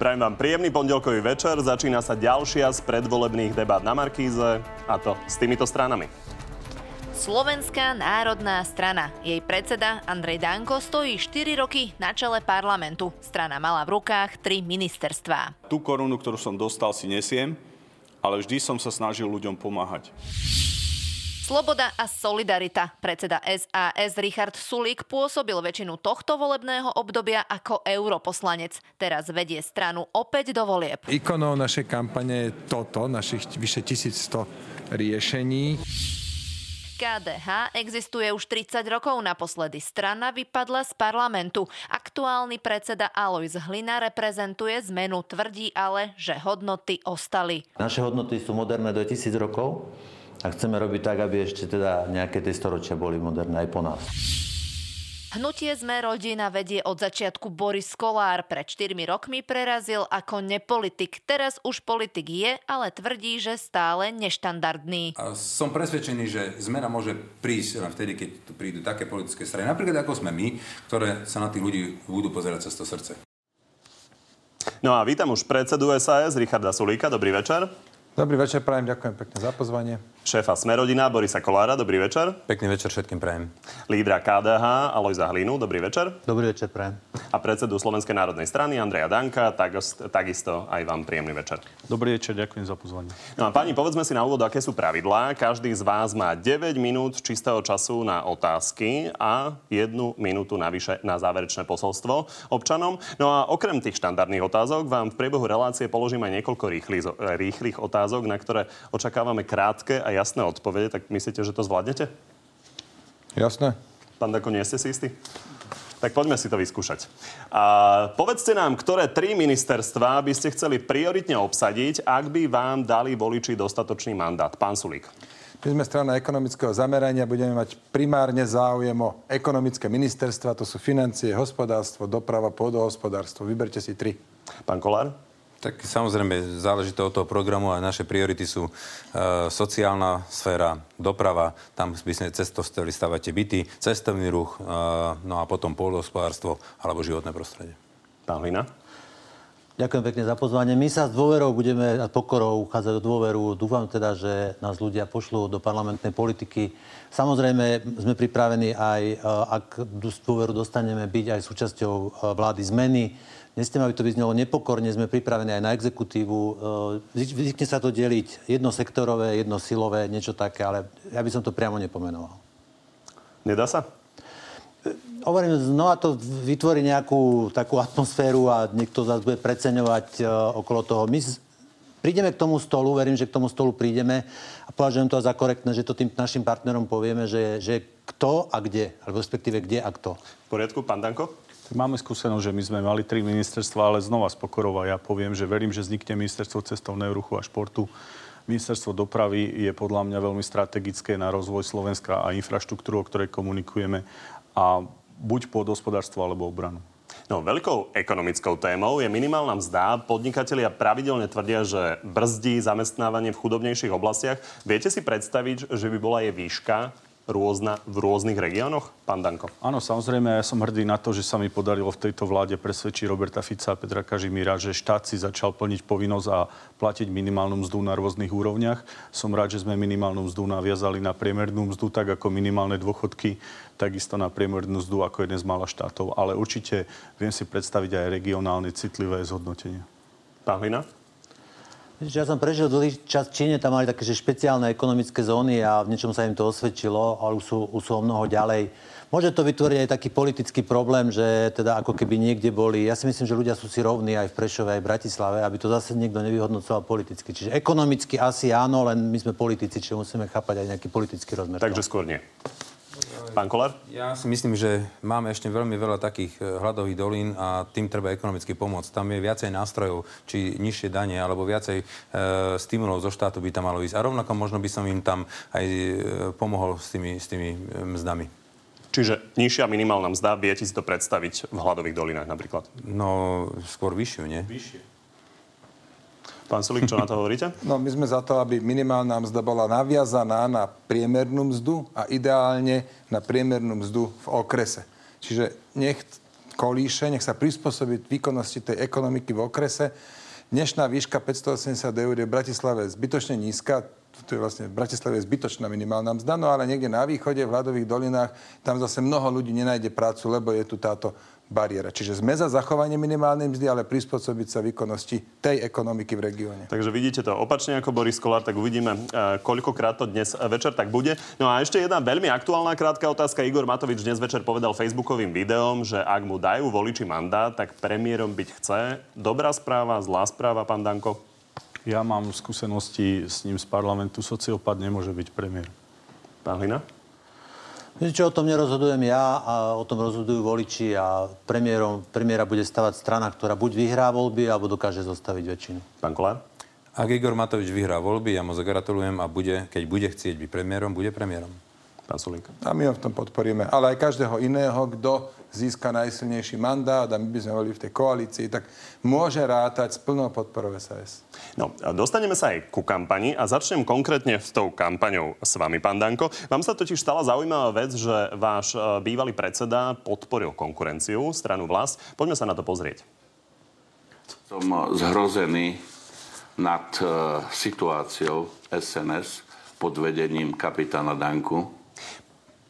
Prajem vám príjemný pondelkový večer. Začína sa ďalšia z predvolebných debát na Markíze a to s týmito stranami. Slovenská národná strana. Jej predseda Andrej Danko stojí 4 roky na čele parlamentu. Strana mala v rukách tri ministerstvá. Tú korunu, ktorú som dostal, si nesiem, ale vždy som sa snažil ľuďom pomáhať. Sloboda a solidarita. Predseda SAS Richard Sulík pôsobil väčšinu tohto volebného obdobia ako europoslanec. Teraz vedie stranu opäť do volieb. Ikonou našej kampane je toto, našich vyše 1100 riešení. KDH existuje už 30 rokov. Naposledy strana vypadla z parlamentu. Aktuálny predseda Alois Hlina reprezentuje zmenu, tvrdí ale, že hodnoty ostali. Naše hodnoty sú moderné do 1000 rokov a chceme robiť tak, aby ešte teda nejaké tie storočia boli moderné aj po nás. Hnutie Sme rodina vedie od začiatku Boris Kolár. Pred 4 rokmi prerazil ako nepolitik. Teraz už politik je, ale tvrdí, že stále neštandardný. A som presvedčený, že zmena môže prísť len vtedy, keď tu prídu také politické strany, napríklad ako sme my, ktoré sa na tých ľudí budú pozerať cez to srdce. No a vítam už predsedu SAS Richarda Sulíka. Dobrý večer. Dobrý večer, prajem, ďakujem pekne za pozvanie. Šéfa Smerodina Borisa Kolára, dobrý večer. Pekný večer všetkým prajem. Lídra KDH Alojza Hlinu, dobrý večer. Dobrý večer, prajem. A predsedu Slovenskej národnej strany Andreja Danka, takisto aj vám príjemný večer. Dobrý večer, ďakujem za pozvanie. No a pani, povedzme si na úvod, aké sú pravidlá. Každý z vás má 9 minút čistého času na otázky a jednu minútu navyše na záverečné posolstvo občanom. No a okrem tých štandardných otázok vám v priebehu relácie položím aj niekoľko rýchlych, rýchlych otázok, na ktoré očakávame krátke a jasné odpovede, tak myslíte, že to zvládnete? Jasné. Pán Dako, nie ste si istí? Tak poďme si to vyskúšať. A povedzte nám, ktoré tri ministerstva by ste chceli prioritne obsadiť, ak by vám dali voliči dostatočný mandát. Pán Sulík. My sme strana ekonomického zamerania, budeme mať primárne záujem o ekonomické ministerstva, to sú financie, hospodárstvo, doprava, pôdohospodárstvo. Vyberte si tri. Pán Kolár? Tak samozrejme, záleží to od toho programu a naše priority sú e, sociálna sféra, doprava, tam by sme cesto chceli stavať byty, cestovný ruch, e, no a potom pôdohospodárstvo alebo životné prostredie. Pán Hlina? Ďakujem pekne za pozvanie. My sa s dôverou budeme a pokorou uchádzať o dôveru. Dúfam teda, že nás ľudia pošlú do parlamentnej politiky. Samozrejme, sme pripravení aj, e, ak dôveru dostaneme, byť aj súčasťou e, vlády zmeny Nechcem, aby to vyznelo nepokorne, sme pripravení aj na exekutívu. E, zvykne sa to deliť jednosektorové, jednosilové, niečo také, ale ja by som to priamo nepomenoval. Nedá sa? E, hovorím, znova to vytvorí nejakú takú atmosféru a niekto zase bude preceňovať uh, okolo toho. My prídeme k tomu stolu, verím, že k tomu stolu prídeme a považujem to za korektné, že to tým našim partnerom povieme, že, že kto a kde, alebo respektíve kde a kto. V poriadku, pán Danko? Máme skúsenosť, že my sme mali tri ministerstva, ale znova z pokorova ja poviem, že verím, že vznikne ministerstvo cestovného ruchu a športu. Ministerstvo dopravy je podľa mňa veľmi strategické na rozvoj Slovenska a infraštruktúru, o ktorej komunikujeme. A buď hospodárstvo alebo obranu. No, veľkou ekonomickou témou je minimálna mzda. Podnikatelia pravidelne tvrdia, že brzdí zamestnávanie v chudobnejších oblastiach. Viete si predstaviť, že by bola jej výška rôzna v rôznych regiónoch? Pán Danko. Áno, samozrejme, ja som hrdý na to, že sa mi podarilo v tejto vláde presvedčiť Roberta Fica a Petra Kažimíra, že štát si začal plniť povinnosť a platiť minimálnu mzdu na rôznych úrovniach. Som rád, že sme minimálnu mzdu naviazali na priemernú mzdu, tak ako minimálne dôchodky, takisto na priemernú mzdu ako jeden z mála štátov. Ale určite viem si predstaviť aj regionálne citlivé zhodnotenie. Pán Hlina? Ja som prežil dlhý čas v Číne, tam mali také že špeciálne ekonomické zóny a v niečom sa im to osvedčilo, ale už sú, už sú o mnoho ďalej. Môže to vytvoriť aj taký politický problém, že teda ako keby niekde boli. Ja si myslím, že ľudia sú si rovní aj v Prešove, aj v Bratislave, aby to zase niekto nevyhodnocoval politicky. Čiže ekonomicky asi áno, len my sme politici, čiže musíme chápať aj nejaký politický rozmer. Takže skôr nie. Pán Kolár? Ja si myslím, že máme ešte veľmi veľa takých e, hľadových dolín a tým treba ekonomicky pomôcť. Tam je viacej nástrojov, či nižšie dane, alebo viacej e, stimulov zo štátu by tam malo ísť. A rovnako možno by som im tam aj e, pomohol s tými, s tými e, mzdami. Čiže nižšia minimálna mzda, viete si to predstaviť v hladových dolinách napríklad? No, skôr vyššiu, nie? Vyššie. Pán Sulík, čo na to hovoríte? No, my sme za to, aby minimálna mzda bola naviazaná na priemernú mzdu a ideálne na priemernú mzdu v okrese. Čiže nech kolíše, nech sa prispôsobí výkonnosti tej ekonomiky v okrese. Dnešná výška 580 eur je v Bratislave zbytočne nízka, to je vlastne v Bratislave je zbytočná minimálna mzda, no ale niekde na východe, v hľadových dolinách, tam zase mnoho ľudí nenájde prácu, lebo je tu táto bariéra. Čiže sme za zachovanie minimálnej mzdy, ale prispôsobiť sa výkonnosti tej ekonomiky v regióne. Takže vidíte to opačne ako Boris Kolár, tak uvidíme, e, koľkokrát to dnes večer tak bude. No a ešte jedna veľmi aktuálna krátka otázka. Igor Matovič dnes večer povedal facebookovým videom, že ak mu dajú voliči mandát, tak premiérom byť chce. Dobrá správa, zlá správa, pán Danko? Ja mám skúsenosti s ním z parlamentu. Sociopat nemôže byť premiér. Pán Hlina? Viete čo, o tom nerozhodujem ja a o tom rozhodujú voliči a premiérom, premiéra bude stavať strana, ktorá buď vyhrá voľby, alebo dokáže zostaviť väčšinu. Pán Kolár? Ak Igor Matovič vyhrá voľby, ja mu zagratulujem a bude, keď bude chcieť byť premiérom, bude premiérom. Pán Sulík. A my ho v tom podporíme. Ale aj každého iného, kto získa najsilnejší mandát a my by sme boli v tej koalícii, tak môže rátať s plnou podporou SAS. No, dostaneme sa aj ku kampani a začnem konkrétne s tou kampaňou s vami, pán Danko. Vám sa totiž stala zaujímavá vec, že váš e, bývalý predseda podporil konkurenciu, stranu vlast. Poďme sa na to pozrieť. Som zhrozený nad uh, situáciou SNS pod vedením kapitána Danku,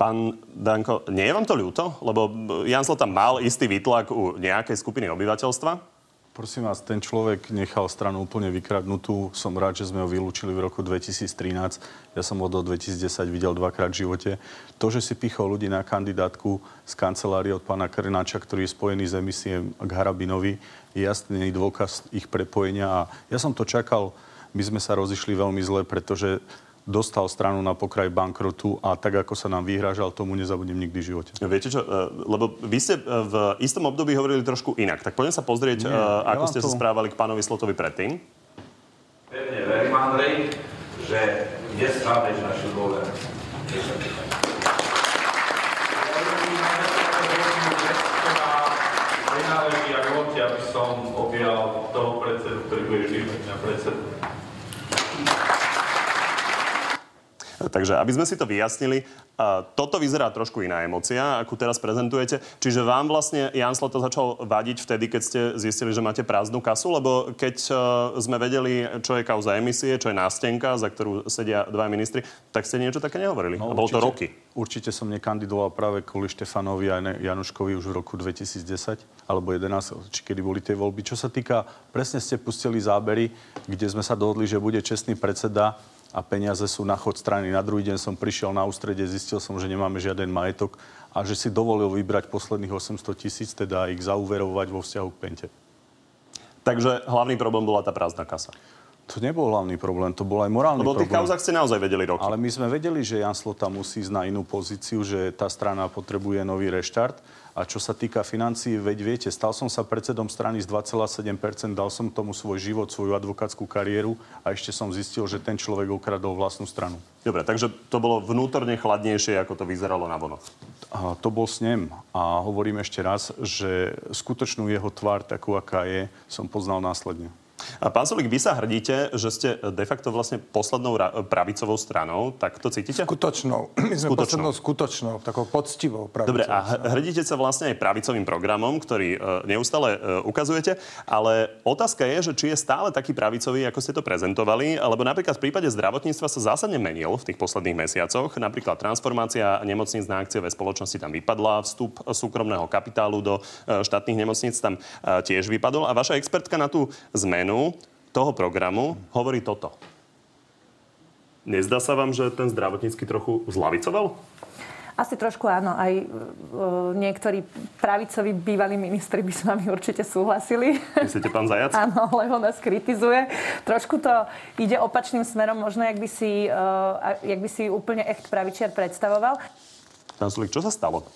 Pán Danko, nie je vám to ľúto? Lebo Jan tam mal istý výtlak u nejakej skupiny obyvateľstva? Prosím vás, ten človek nechal stranu úplne vykradnutú. Som rád, že sme ho vylúčili v roku 2013. Ja som ho do 2010 videl dvakrát v živote. To, že si pichol ľudí na kandidátku z kancelárie od pána Krnáča, ktorý je spojený s emisiem k Harabinovi, je jasný dôkaz ich prepojenia. A ja som to čakal. My sme sa rozišli veľmi zle, pretože dostal stranu na pokraj bankrotu a tak, ako sa nám vyhrážal, tomu nezabudnem nikdy v živote. Viete čo, e, lebo vy ste e, v istom období hovorili trošku inak. Tak poďme sa pozrieť, Nie, e, ako ja ste to... sa správali k pánovi Slotovi predtým. Pevne verím, Andrej, že nesklameš našu dôveru. Prináleží ako aby som objal toho predsedu, ktorý bude vždy na predsedu. Takže aby sme si to vyjasnili, toto vyzerá trošku iná emocia, akú teraz prezentujete. Čiže vám vlastne Jan Slato začal vadiť vtedy, keď ste zistili, že máte prázdnu kasu, lebo keď e, sme vedeli, čo je kauza emisie, čo je nástenka, za ktorú sedia dva ministri, tak ste niečo také nehovorili. No, bolo to roky. Určite som nekandidoval práve kvôli Štefanovi a Januškovi už v roku 2010 alebo 11, či kedy boli tie voľby. Čo sa týka, presne ste pustili zábery, kde sme sa dohodli, že bude čestný predseda a peniaze sú na chod strany. Na druhý deň som prišiel na ústrede, zistil som, že nemáme žiaden majetok a že si dovolil vybrať posledných 800 tisíc, teda ich zauverovať vo vzťahu k Pente. Takže hlavný problém bola tá prázdna kasa. To nebol hlavný problém, to bol aj morálny Lebo problém. Lebo tých kauzach ste naozaj vedeli roky. Ale my sme vedeli, že Jan Slota musí ísť na inú pozíciu, že tá strana potrebuje nový reštart a čo sa týka financií, veď viete, stal som sa predsedom strany z 2,7%, dal som tomu svoj život, svoju advokátsku kariéru a ešte som zistil, že ten človek ukradol vlastnú stranu. Dobre, takže to bolo vnútorne chladnejšie, ako to vyzeralo na vonok. A to bol snem. A hovorím ešte raz, že skutočnú jeho tvár, takú aká je, som poznal následne. Pán Solík, vy sa hrdíte, že ste de facto vlastne poslednou ra- pravicovou stranou. Tak to cítite? Skutočnou. My sme skutočnou. poslednou skutočnou, takou poctivou pravicovou Dobre, a hrdíte sa vlastne aj pravicovým programom, ktorý uh, neustále uh, ukazujete. Ale otázka je, že či je stále taký pravicový, ako ste to prezentovali, alebo napríklad v prípade zdravotníctva sa zásadne menil v tých posledných mesiacoch. Napríklad transformácia nemocníc na akciové spoločnosti tam vypadla, vstup súkromného kapitálu do uh, štátnych nemocníc tam tiež vypadol. A vaša expertka na tú zmenu zmenu toho programu hovorí toto. Nezdá sa vám, že ten zdravotnícky trochu zlavicoval? Asi trošku áno. Aj e, niektorí pravicoví bývalí ministri by s vami určite súhlasili. Myslíte, pán Zajac? áno, lebo nás kritizuje. Trošku to ide opačným smerom, možno jak by si, e, jak by si úplne echt pravičiar predstavoval. Pán Sulik, čo sa stalo?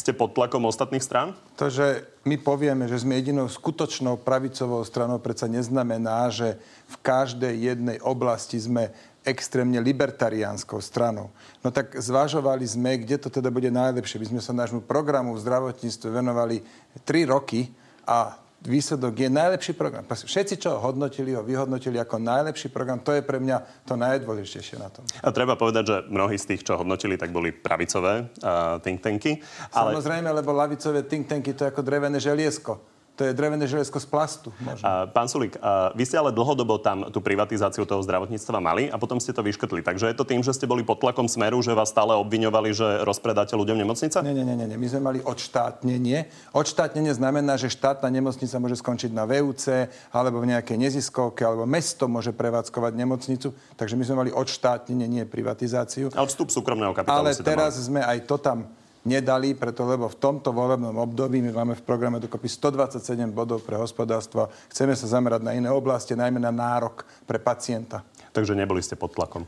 Ste pod tlakom ostatných strán? To, že my povieme, že sme jedinou skutočnou pravicovou stranou, predsa neznamená, že v každej jednej oblasti sme extrémne libertariánskou stranou. No tak zvažovali sme, kde to teda bude najlepšie. My sme sa nášmu programu v zdravotníctve venovali 3 roky a výsledok je najlepší program. Všetci, čo ho hodnotili, ho vyhodnotili ako najlepší program. To je pre mňa to najdôležitejšie na tom. A treba povedať, že mnohí z tých, čo hodnotili, tak boli pravicové uh, think tanky. Ale... Samozrejme, lebo lavicové think tanky to je ako drevené želiesko to je drevené železko z plastu. Možno. Pán Sulík, uh, vy ste ale dlhodobo tam tú privatizáciu toho zdravotníctva mali a potom ste to vyškrtli. Takže je to tým, že ste boli pod tlakom smeru, že vás stále obviňovali, že rozpredáte ľuďom nemocnica? Nie, nie, nie, nie. My sme mali odštátnenie. Odštátnenie znamená, že štátna nemocnica môže skončiť na VUC alebo v nejakej neziskovke, alebo mesto môže prevádzkovať nemocnicu. Takže my sme mali odštátnenie, nie privatizáciu. Ale vstup súkromného kapitálu Ale teraz sme aj to tam nedali, preto lebo v tomto volebnom období my máme v programe dokopy 127 bodov pre hospodárstvo. Chceme sa zamerať na iné oblasti, najmä na nárok pre pacienta. Takže neboli ste pod tlakom?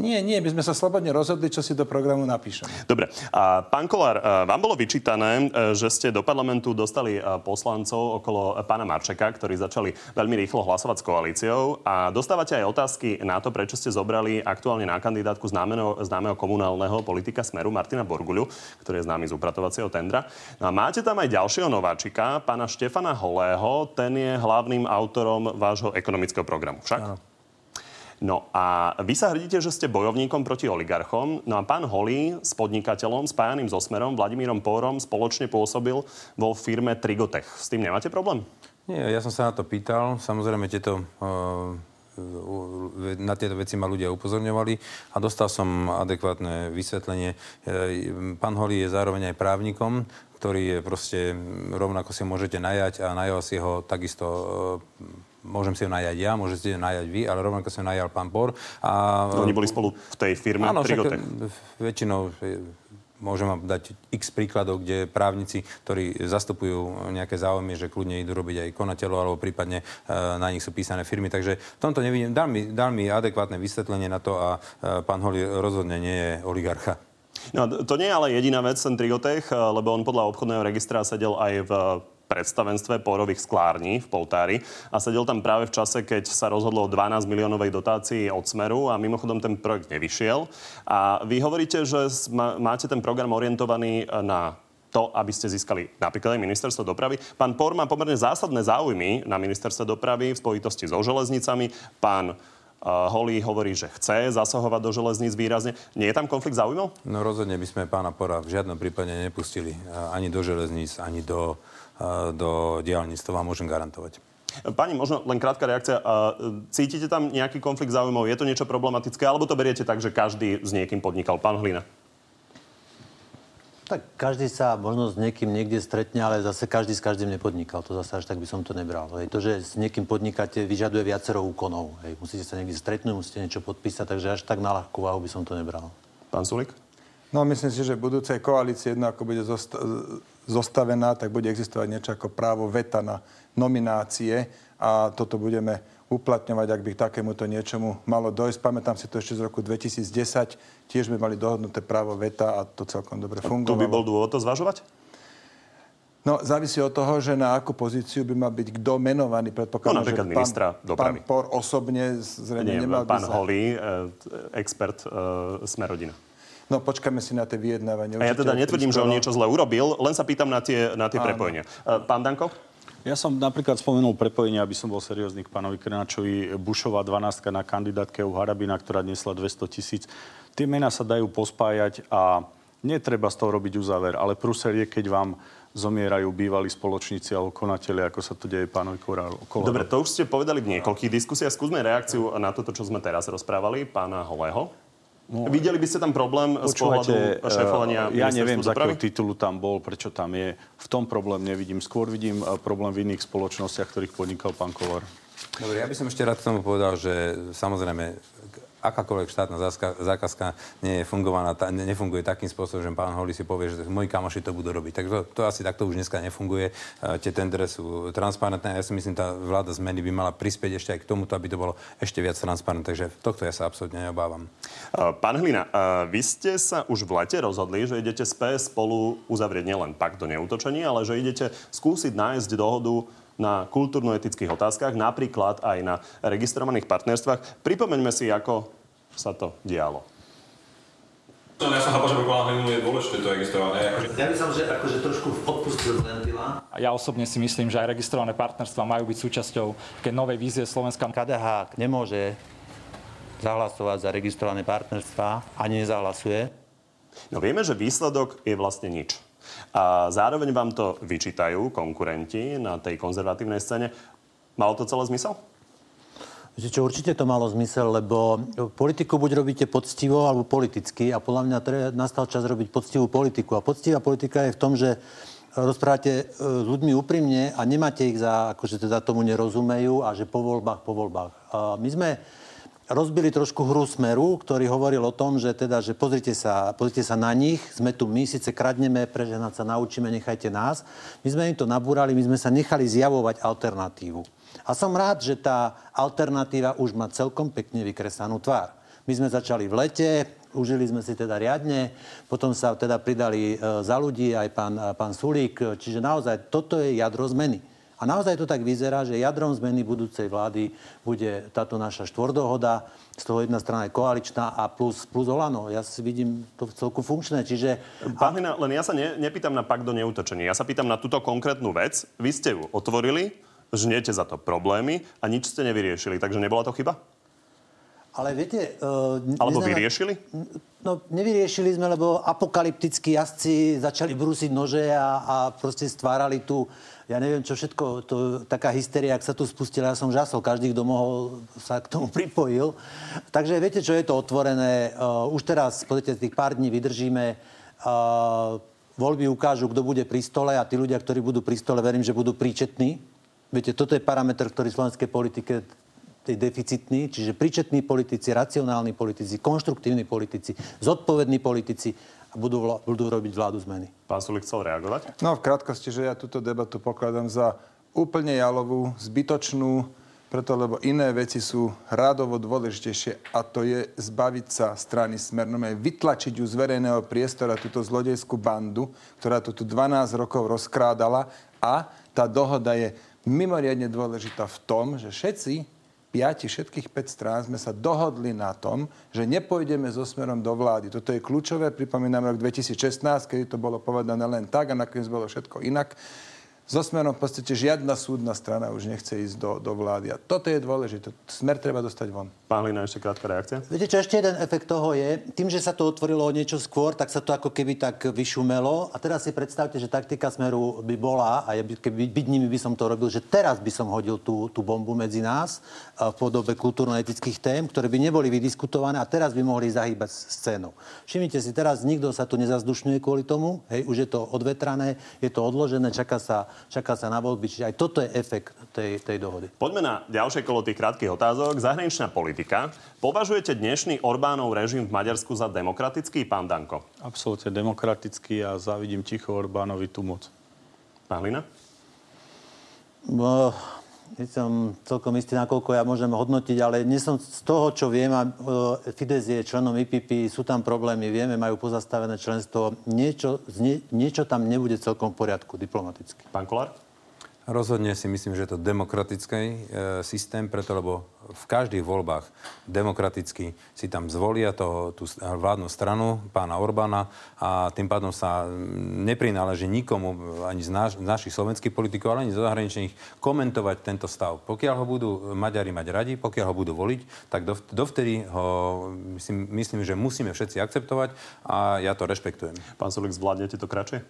Nie, nie, my sme sa slobodne rozhodli, čo si do programu napíšeme. Dobre. A pán Kolár, e, vám bolo vyčítané, e, že ste do parlamentu dostali e, poslancov okolo pána Marčeka, ktorí začali veľmi rýchlo hlasovať s koalíciou a dostávate aj otázky na to, prečo ste zobrali aktuálne na kandidátku známeho, známeho komunálneho politika Smeru Martina Borguľu, ktorý je známy z upratovacieho tendra. No a máte tam aj ďalšieho nováčika, pána Štefana Holého, ten je hlavným autorom vášho ekonomického programu. Však? Áno. No a vy sa hrdíte, že ste bojovníkom proti oligarchom. No a pán Holý s podnikateľom spájaným so Smerom, Vladimírom Pórom, spoločne pôsobil vo firme Trigotech. S tým nemáte problém? Nie, ja som sa na to pýtal. Samozrejme, tieto uh na tieto veci ma ľudia upozorňovali a dostal som adekvátne vysvetlenie. E, pán Holý je zároveň aj právnikom, ktorý je proste, rovnako si môžete najať a najal si ho takisto môžem si ho najať ja, môžete si ho najať vy, ale rovnako som najal pán Bor. A... No, oni boli spolu v tej firme Áno, však, väčšinou e, môžem vám dať x príkladov, kde právnici, ktorí zastupujú nejaké záujmy, že kľudne idú robiť aj konateľov, alebo prípadne e, na nich sú písané firmy. Takže v tomto nevidím. Dal mi, dal mi adekvátne vysvetlenie na to a e, pán Holi rozhodne nie je oligarcha. No, to nie je ale jediná vec, ten Trigotech, lebo on podľa obchodného registra sedel aj v predstavenstve porových sklární v Poltári a sedel tam práve v čase, keď sa rozhodlo o 12 miliónovej dotácii od Smeru a mimochodom ten projekt nevyšiel. A vy hovoríte, že máte ten program orientovaný na to, aby ste získali napríklad aj ministerstvo dopravy. Pán Por má pomerne zásadné záujmy na ministerstve dopravy v spojitosti so železnicami. Pán Holý hovorí, že chce zasahovať do železníc výrazne. Nie je tam konflikt záujmov? No rozhodne by sme pána Pora v žiadnom prípade nepustili ani do železníc, ani do do diálnic. To vám môžem garantovať. Pani, možno len krátka reakcia. Cítite tam nejaký konflikt záujmov? Je to niečo problematické? Alebo to beriete tak, že každý s niekým podnikal? Pán Hlina. Tak každý sa možno s niekým niekde stretne, ale zase každý s každým nepodnikal. To zase až tak by som to nebral. Hej. To, že s niekým podnikáte, vyžaduje viacero úkonov. Hej. Musíte sa niekde stretnúť, musíte niečo podpísať, takže až tak na ľahkú váhu by som to nebral. Pán Sulik? No, myslím si, že budúcej koalícii jedno ako bude zosta- zostavená, tak bude existovať niečo ako právo veta na nominácie a toto budeme uplatňovať, ak by k takémuto niečomu malo dojsť. Pamätám si to ešte z roku 2010. Tiež sme mali dohodnuté právo veta a to celkom dobre fungovalo. To by bol dôvod to zvažovať? No, závisí od toho, že na akú pozíciu by mal byť kto menovaný. Predpokladám, no, napríklad že ministra pán, dopravy. Pán Por osobne zrejme Nie, nemal pán by sa... Holý, expert uh, Smerodina. No počkáme si na tie vyjednávania. A ja teda netvrdím, že on niečo zle urobil, len sa pýtam na tie, na tie prepojenia. E, pán Danko? Ja som napríklad spomenul prepojenie, aby som bol seriózny k pánovi Krnáčovi. Bušová 12 na kandidátke u Harabina, ktorá nesla 200 tisíc. Tie mená sa dajú pospájať a netreba z toho robiť uzáver, ale prúser je, keď vám zomierajú bývalí spoločníci alebo konateli, ako sa to deje pánovi Korálu. Dobre, to už ste povedali v niekoľkých diskusiách. Skúsme reakciu na toto, čo sme teraz rozprávali, pána Holého. No, Videli by ste tam problém z pohľadu šéfovania Ja neviem, z akého titulu tam bol, prečo tam je. V tom problém nevidím. Skôr vidím eh, problém v iných spoločnostiach, ktorých podnikal pán Kolár. Dobre, ja by som ešte rád k tomu povedal, že samozrejme akákoľvek štátna zákazka nie je fungovaná, ta, nefunguje takým spôsobom, že pán Holi si povie, že moji kamoši to budú robiť. Tak to, to asi takto už dneska nefunguje. Tie tendre sú transparentné. Ja si myslím, tá vláda zmeny by mala prispieť ešte aj k tomuto, aby to bolo ešte viac transparentné. Takže tohto ja sa absolútne neobávam. Pán Hlina, vy ste sa už v lete rozhodli, že idete s PS spolu uzavrieť nielen pakt do neútočení, ale že idete skúsiť nájsť dohodu na kultúrno-etických otázkach, napríklad aj na registrovaných partnerstvách. Pripomeňme si, ako sa to dialo. Ja som chápal, že pre Hlinu je dôležité to registrované. Ja by som, že akože trošku odpustil z ventila. A ja osobne si myslím, že aj registrované partnerstva majú byť súčasťou keď novej vízie Slovenska. KDH nemôže zahlasovať za registrované partnerstva, ani nezahlasuje. No vieme, že výsledok je vlastne nič. A zároveň vám to vyčítajú konkurenti na tej konzervatívnej scéne. Malo to celé zmysel? Viete čo, určite to malo zmysel, lebo politiku buď robíte poctivo, alebo politicky. A podľa mňa treba, nastal čas robiť poctivú politiku. A poctivá politika je v tom, že rozprávate e, s ľuďmi úprimne a nemáte ich za, akože teda tomu nerozumejú a že po voľbách, po voľbách. A my sme rozbili trošku hru Smeru, ktorý hovoril o tom, že teda, že pozrite sa, pozrite sa na nich, sme tu my, síce kradneme, prežehnať sa naučíme, nechajte nás. My sme im to nabúrali, my sme sa nechali zjavovať alternatívu. A som rád, že tá alternatíva už má celkom pekne vykresanú tvár. My sme začali v lete, užili sme si teda riadne, potom sa teda pridali e, za ľudí aj pán, pán Sulík, čiže naozaj toto je jadro zmeny. A naozaj to tak vyzerá, že jadrom zmeny budúcej vlády bude táto naša štvordohoda, z toho jedna strana je koaličná a plus, plus Olano. Ja si vidím to celku funkčné, čiže... Pán Hlina, len ja sa ne, nepýtam na pakt do neútočenia. Ja sa pýtam na túto konkrétnu vec. Vy ste ju otvorili, žniete za to problémy a nič ste nevyriešili. Takže nebola to chyba? Ale viete... Uh, Alebo neznamená... vyriešili? No, nevyriešili sme, lebo apokalyptickí jazdci začali brúsiť nože a, a proste stvárali tu, ja neviem čo všetko, to, taká hysteria, ak sa tu spustila, ja som žasol, každý, kto mohol, sa k tomu pripojil. Takže viete, čo je to otvorené. Uh, už teraz, pozrite, tých pár dní vydržíme. Uh, voľby ukážu, kto bude pri stole a tí ľudia, ktorí budú pri stole, verím, že budú príčetní Viete, toto je parameter, ktorý v slovenskej politike je deficitný, čiže príčetní politici, racionálni politici, konštruktívni politici, zodpovední politici a budú, vla, budú robiť vládu zmeny. Pán Sulik chcel reagovať? No, v krátkosti, že ja túto debatu pokladám za úplne jalovú, zbytočnú, preto lebo iné veci sú rádovo dôležitejšie a to je zbaviť sa strany Smernom, vytlačiť ju z verejného priestora túto zlodejskú bandu, ktorá tu 12 rokov rozkrádala a tá dohoda je mimoriadne dôležitá v tom, že všetci piati, všetkých 5 strán sme sa dohodli na tom, že nepôjdeme so smerom do vlády. Toto je kľúčové, pripomínam rok 2016, kedy to bolo povedané len tak a nakoniec bolo všetko inak so Smerom v podstate žiadna súdna strana už nechce ísť do, do vlády. A toto je dôležité. Smer treba dostať von. Pán Lina, ešte krátka reakcia. Viete čo, ešte jeden efekt toho je, tým, že sa to otvorilo niečo skôr, tak sa to ako keby tak vyšumelo. A teraz si predstavte, že taktika Smeru by bola, a ja by, keby byť nimi by som to robil, že teraz by som hodil tú, tú bombu medzi nás v podobe kultúrno-etických tém, ktoré by neboli vydiskutované a teraz by mohli zahýbať scénou. Všimnite si, teraz nikto sa tu nezazdušňuje kvôli tomu, hej, už je to odvetrané, je to odložené, čaká sa čaká sa na voľby. Čiže aj toto je efekt tej, tej dohody. Poďme na ďalšie kolo tých krátkých otázok. Zahraničná politika. Považujete dnešný Orbánov režim v Maďarsku za demokratický, pán Danko? Absolútne demokratický a zavidím ticho Orbánovi tú moc. Pán Hlina? No, nie som celkom istý, nakoľko ja môžem hodnotiť, ale nie som z toho, čo viem, a Fides je členom IPP, sú tam problémy, vieme, majú pozastavené členstvo, niečo, nie, niečo tam nebude celkom v poriadku diplomaticky. Pán Kolár? Rozhodne si myslím, že je to demokratický e, systém, preto lebo v každých voľbách demokraticky si tam zvolia toho, tú vládnu stranu, pána Orbána a tým pádom sa neprináleží nikomu, ani z, naš, z našich slovenských politikov, ale ani z zahraničných, komentovať tento stav. Pokiaľ ho budú Maďari mať radi, pokiaľ ho budú voliť, tak dovtedy ho si myslím, že musíme všetci akceptovať a ja to rešpektujem. Pán Solik, zvládnete to kratšie?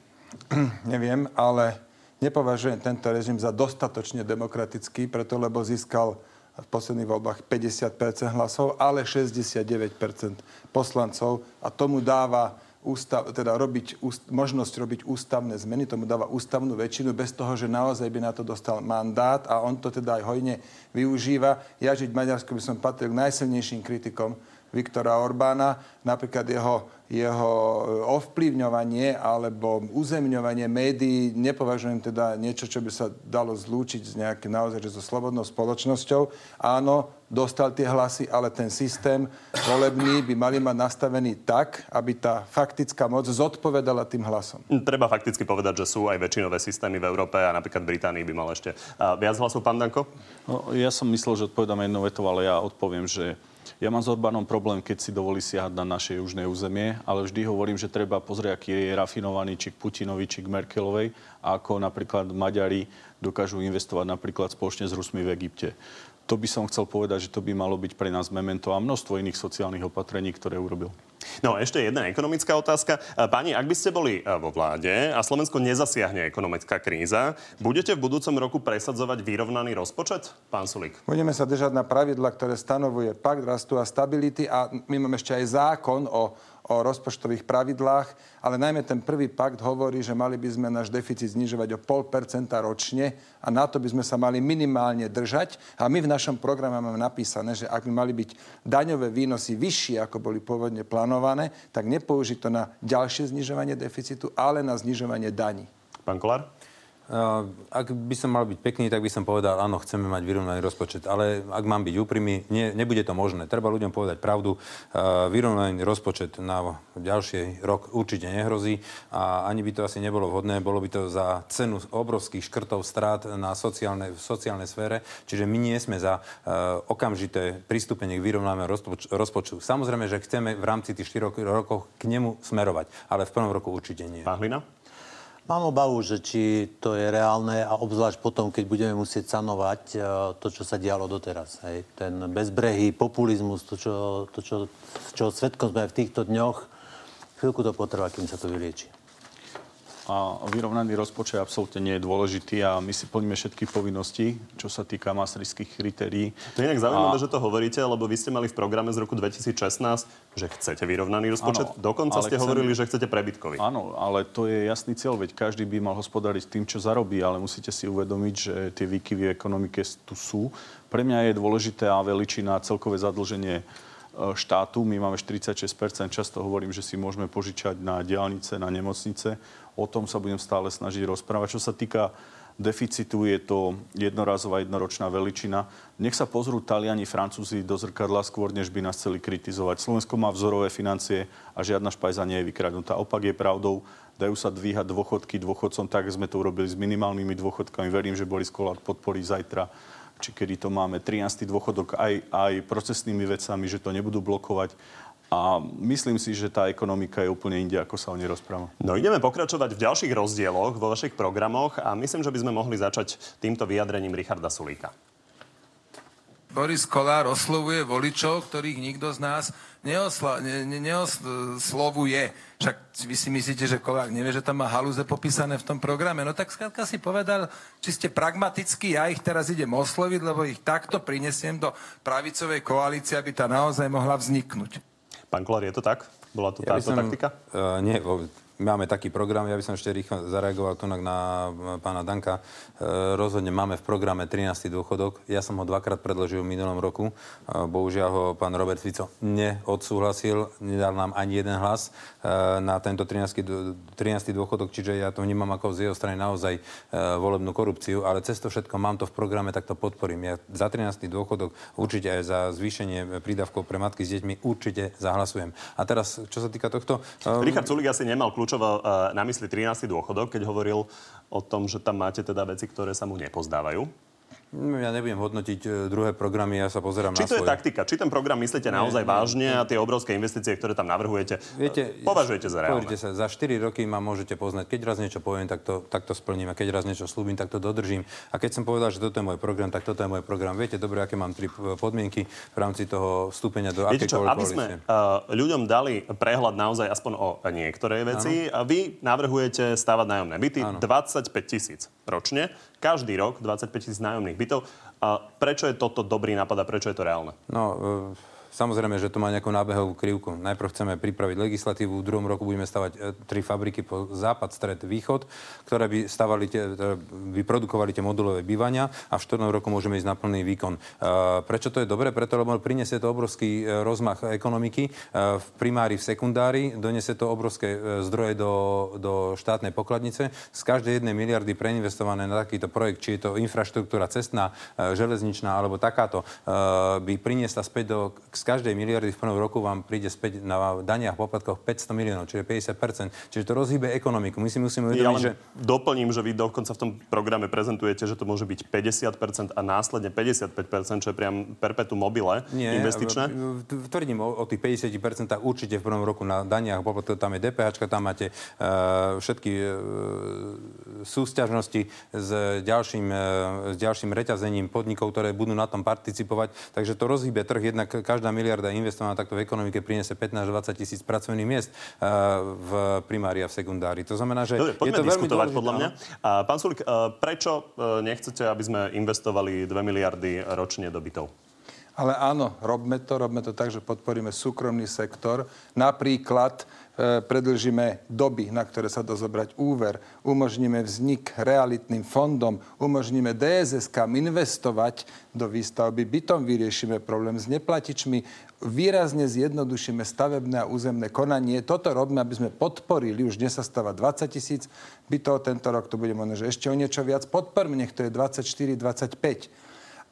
Neviem, ale Nepovažujem tento režim za dostatočne demokratický, preto lebo získal v posledných voľbách 50% hlasov, ale 69% poslancov a tomu dáva ústav, teda robiť, úst, možnosť robiť ústavné zmeny, tomu dáva ústavnú väčšinu bez toho, že naozaj by na to dostal mandát a on to teda aj hojne využíva. Ja žiť v Maďarsku by som patril k najsilnejším kritikom Viktora Orbána, napríklad jeho jeho e, ovplyvňovanie alebo uzemňovanie médií nepovažujem teda niečo, čo by sa dalo zlúčiť s nejakým naozaj že so slobodnou spoločnosťou. Áno, dostal tie hlasy, ale ten systém volebný by mali mať nastavený tak, aby tá faktická moc zodpovedala tým hlasom. Treba fakticky povedať, že sú aj väčšinové systémy v Európe a napríklad Británii by mal ešte viac hlasov. Pán Danko? No, ja som myslel, že odpovedám jednou vetou, ale ja odpoviem, že ja mám s Orbánom problém, keď si dovolí siahať na naše južné územie ale vždy hovorím, že treba pozrieť, aký je rafinovaný či k Putinovi, či k Merkelovej, ako napríklad Maďari dokážu investovať napríklad spoločne s Rusmi v Egypte. To by som chcel povedať, že to by malo byť pre nás memento a množstvo iných sociálnych opatrení, ktoré urobil. No, ešte jedna ekonomická otázka. E, pani, ak by ste boli e, vo vláde a Slovensko nezasiahne ekonomická kríza, budete v budúcom roku presadzovať vyrovnaný rozpočet, pán Sulík? Budeme sa držať na pravidla, ktoré stanovuje pakt rastu a stability a my máme ešte aj zákon o o rozpočtových pravidlách, ale najmä ten prvý pakt hovorí, že mali by sme náš deficit znižovať o 0,5% ročne a na to by sme sa mali minimálne držať. A my v našom programe máme napísané, že ak by mali byť daňové výnosy vyššie, ako boli pôvodne plánované, tak nepoužiť to na ďalšie znižovanie deficitu, ale na znižovanie daní. Pán Kolár? Ak by som mal byť pekný, tak by som povedal, áno, chceme mať vyrovnaný rozpočet. Ale ak mám byť úprimný, nie, nebude to možné. Treba ľuďom povedať pravdu. Vyrovnaný rozpočet na ďalší rok určite nehrozí a ani by to asi nebolo vhodné. Bolo by to za cenu obrovských škrtov strát na sociálne, v sociálnej sfére. Čiže my nie sme za okamžité pristúpenie k vyrovnanému rozpoč- rozpočtu. Samozrejme, že chceme v rámci tých 4 rokov k nemu smerovať, ale v prvom roku určite nie. Pán Hlina? Mám obavu, že či to je reálne a obzvlášť potom, keď budeme musieť sanovať e, to, čo sa dialo doteraz. Hej. Ten bezbrehý populizmus, to, čo, to čo, čo svetkom sme v týchto dňoch, chvíľku to potrvá, kým sa to vylieči a vyrovnaný rozpočet absolútne nie je dôležitý a my si plníme všetky povinnosti, čo sa týka maastrichtských kritérií. To je inak zaujímavé, a... že to hovoríte, lebo vy ste mali v programe z roku 2016, že chcete vyrovnaný rozpočet. Ano, Dokonca ste chcem... hovorili, že chcete prebytkový. Áno, ale to je jasný cieľ, veď každý by mal hospodáriť tým, čo zarobí, ale musíte si uvedomiť, že tie výkyvy v ekonomike tu sú. Pre mňa je dôležité a veličina celkové zadlženie E, štátu. My máme 46%. Často hovorím, že si môžeme požičať na diálnice, na nemocnice. O tom sa budem stále snažiť rozprávať. Čo sa týka deficitu, je to jednorazová jednoročná veličina. Nech sa pozrú Taliani, Francúzi do zrkadla skôr, než by nás chceli kritizovať. Slovensko má vzorové financie a žiadna špajza nie je vykradnutá. Opak je pravdou. Dajú sa dvíhať dôchodky dôchodcom, tak sme to urobili s minimálnymi dôchodkami. Verím, že Boris Kolár podporí zajtra či kedy to máme 13. dôchodok aj, aj procesnými vecami, že to nebudú blokovať. A myslím si, že tá ekonomika je úplne inde, ako sa o nej rozpráva. No ideme pokračovať v ďalších rozdieloch vo vašich programoch a myslím, že by sme mohli začať týmto vyjadrením Richarda Sulíka. Boris Kolár oslovuje voličov, ktorých nikto z nás neosla, ne, ne, neoslovuje. Však vy si myslíte, že Kolár nevie, že tam má halúze popísané v tom programe. No tak skrátka si povedal, či ste pragmatickí, ja ich teraz idem osloviť, lebo ich takto prinesiem do pravicovej koalície, aby tá naozaj mohla vzniknúť. Pán Kolár, je to tak? Bola to ja táto som, taktika? Uh, nie, máme taký program, ja by som ešte rýchlo zareagoval tu na pána Danka. E, rozhodne máme v programe 13. dôchodok. Ja som ho dvakrát predložil v minulom roku. E, bohužiaľ ho pán Robert Fico neodsúhlasil, nedal nám ani jeden hlas e, na tento 13. 13. dôchodok, čiže ja to vnímam ako z jeho strany naozaj e, volebnú korupciu, ale cez to všetko mám to v programe, tak to podporím. Ja za 13. dôchodok určite aj za zvýšenie prídavkov pre matky s deťmi určite zahlasujem. A teraz, čo sa týka tohto... Richard Sulik asi nemal kľúč kľúčovo eh, na mysli 13. dôchodok, keď hovoril o tom, že tam máte teda veci, ktoré sa mu nepozdávajú. No, ja nebudem hodnotiť e, druhé programy, ja sa pozerám Či na to je taktika? Či ten program myslíte naozaj nie, vážne nie. a tie obrovské investície, ktoré tam navrhujete, Viete, považujete za reálne? sa, za 4 roky ma môžete poznať. Keď raz niečo poviem, tak to, tak to splním. A keď raz niečo slúbim, tak to dodržím. A keď som povedal, že toto je môj program, tak toto je môj program. Viete dobre, aké mám tri podmienky v rámci toho vstúpenia do Viete čo, aby sme uh, ľuďom dali prehľad naozaj aspoň o niektorej veci, a vy navrhujete stavať nájomné byty ano. 25 tisíc ročne každý rok 25 tisíc nájomných bytov. A prečo je toto dobrý nápad a prečo je to reálne? No, uh Samozrejme, že to má nejakú nábehovú krivku. Najprv chceme pripraviť legislatívu, v druhom roku budeme stavať e, tri fabriky po západ, stred, východ, ktoré by, stavali tie, by produkovali tie modulové bývania a v štvrtom roku môžeme ísť na plný výkon. E, prečo to je dobre? Preto, lebo priniesie to obrovský e, rozmach ekonomiky v primári, v sekundári, donesie to obrovské zdroje do, do štátnej pokladnice. Z každej jednej miliardy preinvestované na takýto projekt, či je to infraštruktúra cestná, železničná alebo takáto, by priniesla späť do, k z každej miliardy v prvom roku vám príde späť na daniach poplatkoch 500 miliónov, čiže 50%. Čiže to rozhýbe ekonomiku. My si musíme uvedomiť, ja že... doplním, že vy dokonca v tom programe prezentujete, že to môže byť 50% a následne 55%, čo je priam perpetu mobile Nie, investičné. Tvrdím o, o tých 50% určite v prvom roku na daniach, poplatkoch, tam je DPH, tam máte uh, všetky uh, súťažnosti s ďalším, uh, s ďalším reťazením podnikov, ktoré budú na tom participovať. Takže to rozhýbe trh. Jednak každá miliarda investovaná takto v ekonomike priniesie 15-20 tisíc pracovných miest uh, v primári a v sekundári. To znamená, že Dobre, je to veľmi dôležité, podľa mňa. A, pán Sulik, uh, prečo uh, nechcete, aby sme investovali 2 miliardy ročne do bytov? Ale áno, robme to, robme to tak, že podporíme súkromný sektor. Napríklad predlžíme doby, na ktoré sa dá zobrať úver, umožníme vznik realitným fondom, umožníme DSS-kám investovať do výstavby bytom, vyriešime problém s neplatičmi, výrazne zjednodušíme stavebné a územné konanie. Toto robíme, aby sme podporili, už dnes sa stáva 20 tisíc bytov, tento rok to bude možno, že ešte o niečo viac. Podporme, nech to je 24-25.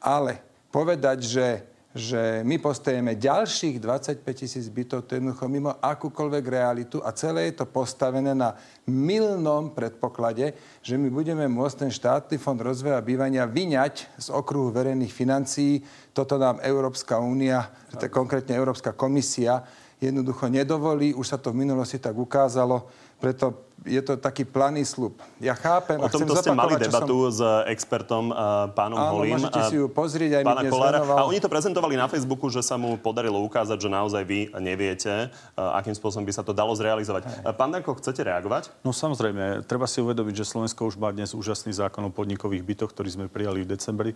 Ale povedať, že že my postajeme ďalších 25 tisíc bytov, to je jednoducho mimo akúkoľvek realitu a celé je to postavené na milnom predpoklade, že my budeme môcť ten štátny fond rozvoja bývania vyňať z okruhu verejných financií. Toto nám Európska únia, konkrétne Európska komisia, jednoducho nedovolí. Už sa to v minulosti tak ukázalo. Preto je to taký planý slub. Ja chápem o tomto ste mali debatu som... s expertom uh, pánom Áno, Holím. môžete si ju pozrieť, aj pána Kolára. A oni to prezentovali na Facebooku, že sa mu podarilo ukázať, že naozaj vy neviete, uh, akým spôsobom by sa to dalo zrealizovať. Uh, pán Danko, chcete reagovať? No samozrejme, treba si uvedomiť, že Slovensko už má dnes úžasný zákon o podnikových bytoch, ktorý sme prijali v decembri,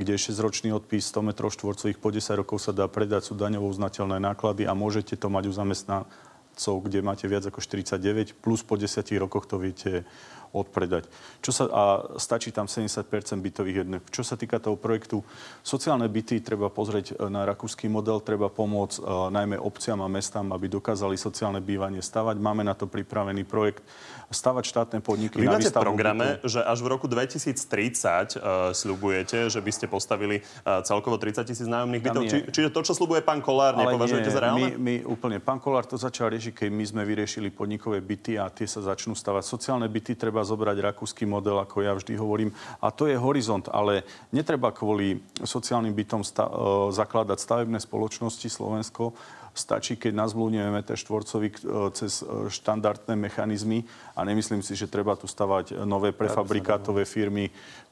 kde je 6-ročný odpis 100 m štvorcových po 10 rokov sa dá predať, sú daňovo uznateľné náklady a môžete to mať u zamestnaného kde máte viac ako 49, plus po 10 rokoch to viete odpredať. Čo sa, a stačí tam 70% bytových jednot. Čo sa týka toho projektu, sociálne byty treba pozrieť e, na rakúsky model, treba pomôcť uh, najmä obciam a mestám, aby dokázali sociálne bývanie stavať. Máme na to pripravený projekt stavať štátne podniky Vy na máte v programe, bytov. že až v roku 2030 uh, sľubujete, že by ste postavili uh, celkovo 30 tisíc nájomných bytov. Či, čiže to, čo slubuje pán Kolár, Ale nepovažujete nie, za reálne? My, my úplne. Pán Kolár to začal riešiť, keď my sme vyriešili podnikové byty a tie sa začnú stavať. Sociálne byty treba zobrať rakúsky model, ako ja vždy hovorím. A to je horizont, ale netreba kvôli sociálnym bytom sta- e, zakladať stavebné spoločnosti Slovensko. Stačí, keď nazmluvňujeme meter štvorcový e, cez e, štandardné mechanizmy a nemyslím si, že treba tu stavať nové prefabrikátové firmy,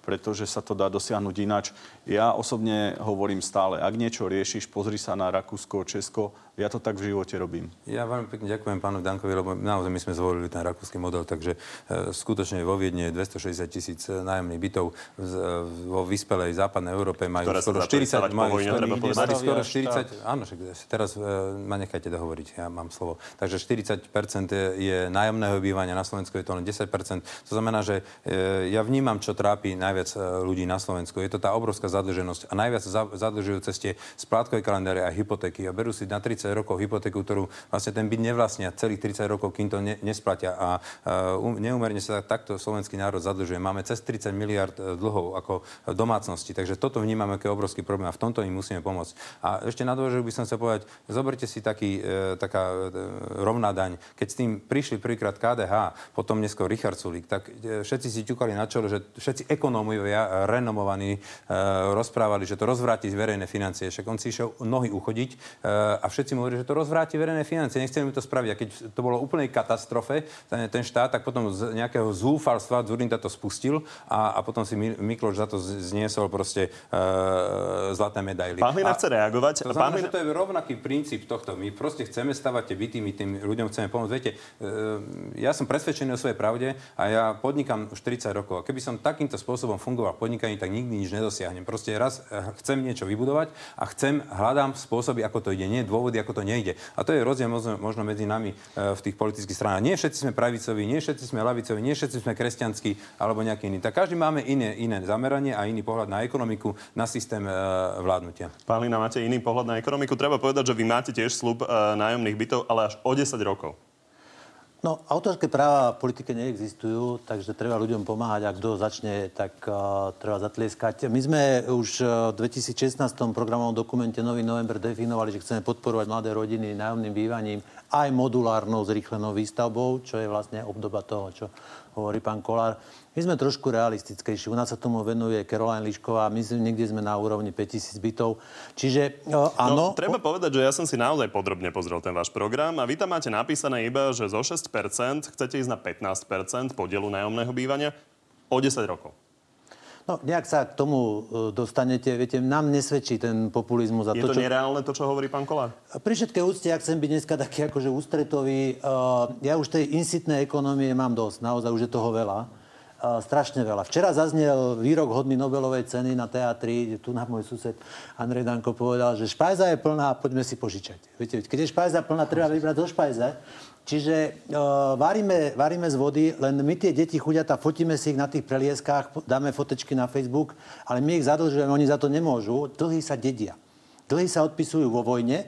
pretože sa to dá dosiahnuť ináč. Ja osobne hovorím stále, ak niečo riešiš, pozri sa na Rakúsko, Česko. Ja to tak v živote robím. Ja veľmi pekne ďakujem pánu Dankovi, lebo naozaj my sme zvolili ten rakúsky model, takže e, skutočne vo Viedne 260 tisíc e, nájomných bytov z, e, vo vyspelej západnej Európe majú Ktoré skoro 40, majú, vojne, treba majú skoro 40, áno, však teraz e, ma nechajte dohovoriť, ja mám slovo. Takže 40% je nájomného bývania, na Slovensku je to len 10%. To znamená, že e, ja vnímam, čo trápi najviac e, ľudí na Slovensku. Je to tá obrovská zadlženosť a najviac sa zadlžujú cez tie splátkovej kalendáre a hypotéky a berú si na 30 30 rokov hypotéku, ktorú vlastne ten byt nevlastnia celých 30 rokov, kým to ne, nesplatia. A uh, neumerne sa takto slovenský národ zadlžuje. Máme cez 30 miliard e, dlhov ako domácnosti, takže toto vnímame ako obrovský problém a v tomto im musíme pomôcť. A ešte na dôležitú by som sa povedať, zoberte si taký, e, taká e, rovná daň. Keď s tým prišli prvýkrát KDH, potom neskôr Richard Sulík, tak e, všetci si ťukali na čelo, že všetci ekonómovia renomovaní e, rozprávali, že to rozvráti verejné financie. Však on si išiel nohy uchodiť e, a všetci mu hovorí, že to rozvráti verejné financie, nechceme to spraviť. A keď to bolo úplnej katastrofe, ten, ten štát, tak potom z nejakého zúfalstva Zurinda to spustil a, a potom si Mikloš za to zniesol proste uh, zlaté medaily. Pán Hlina chce reagovať. To znamená, Pán... že to je rovnaký princíp tohto. My proste chceme stavať tie byty, my tým ľuďom chceme pomôcť. Viete, uh, ja som presvedčený o svojej pravde a ja podnikám už 30 rokov. A keby som takýmto spôsobom fungoval v podnikaní, tak nikdy nič nedosiahnem. Proste raz uh, chcem niečo vybudovať a chcem, hľadám spôsoby, ako to ide, nie dôvody, ako to nejde. A to je rozdiel možno, medzi nami e, v tých politických stranách. Nie všetci sme pravicoví, nie všetci sme lavicoví, nie všetci sme kresťanskí alebo nejaký iný. Tak každý máme iné, iné zameranie a iný pohľad na ekonomiku, na systém e, vládnutia. Pán máte iný pohľad na ekonomiku. Treba povedať, že vy máte tiež slub nájomných bytov, ale až o 10 rokov. No, autorské práva v politike neexistujú, takže treba ľuďom pomáhať. Ak kto začne, tak uh, treba zatlieskať. My sme už v 2016 programovom dokumente Nový november definovali, že chceme podporovať mladé rodiny nájomným bývaním aj modulárnou zrýchlenou výstavbou, čo je vlastne obdoba toho, čo hovorí pán Kolár. My sme trošku realistickejší. U nás sa tomu venuje Caroline Lišková. My sme, niekde sme na úrovni 5000 bytov. Čiže uh, áno... No, treba povedať, že ja som si naozaj podrobne pozrel ten váš program a vy tam máte napísané iba, že zo 6% chcete ísť na 15% podielu nájomného bývania o 10 rokov. No, nejak sa k tomu e, dostanete. Viete, nám nesvedčí ten populizmus. A je to, to čo... nereálne, to, čo hovorí pán Kolár? Pri všetkej úcte, ak chcem byť dneska taký akože ústretový, uh, ja už tej insitnej ekonomie mám dosť. Naozaj už je toho veľa. Uh, strašne veľa. Včera zaznel výrok hodný Nobelovej ceny na teatri. Tu na môj sused Andrej Danko povedal, že špajza je plná, poďme si požičať. Viete, keď je špajza plná, treba vybrať do špajze. Čiže uh, varíme, varíme z vody, len my tie deti chudiata, fotíme si ich na tých prelieskách, dáme fotečky na Facebook, ale my ich zadlžujeme, oni za to nemôžu. Dlhy sa dedia. Dlhy sa odpisujú vo vojne,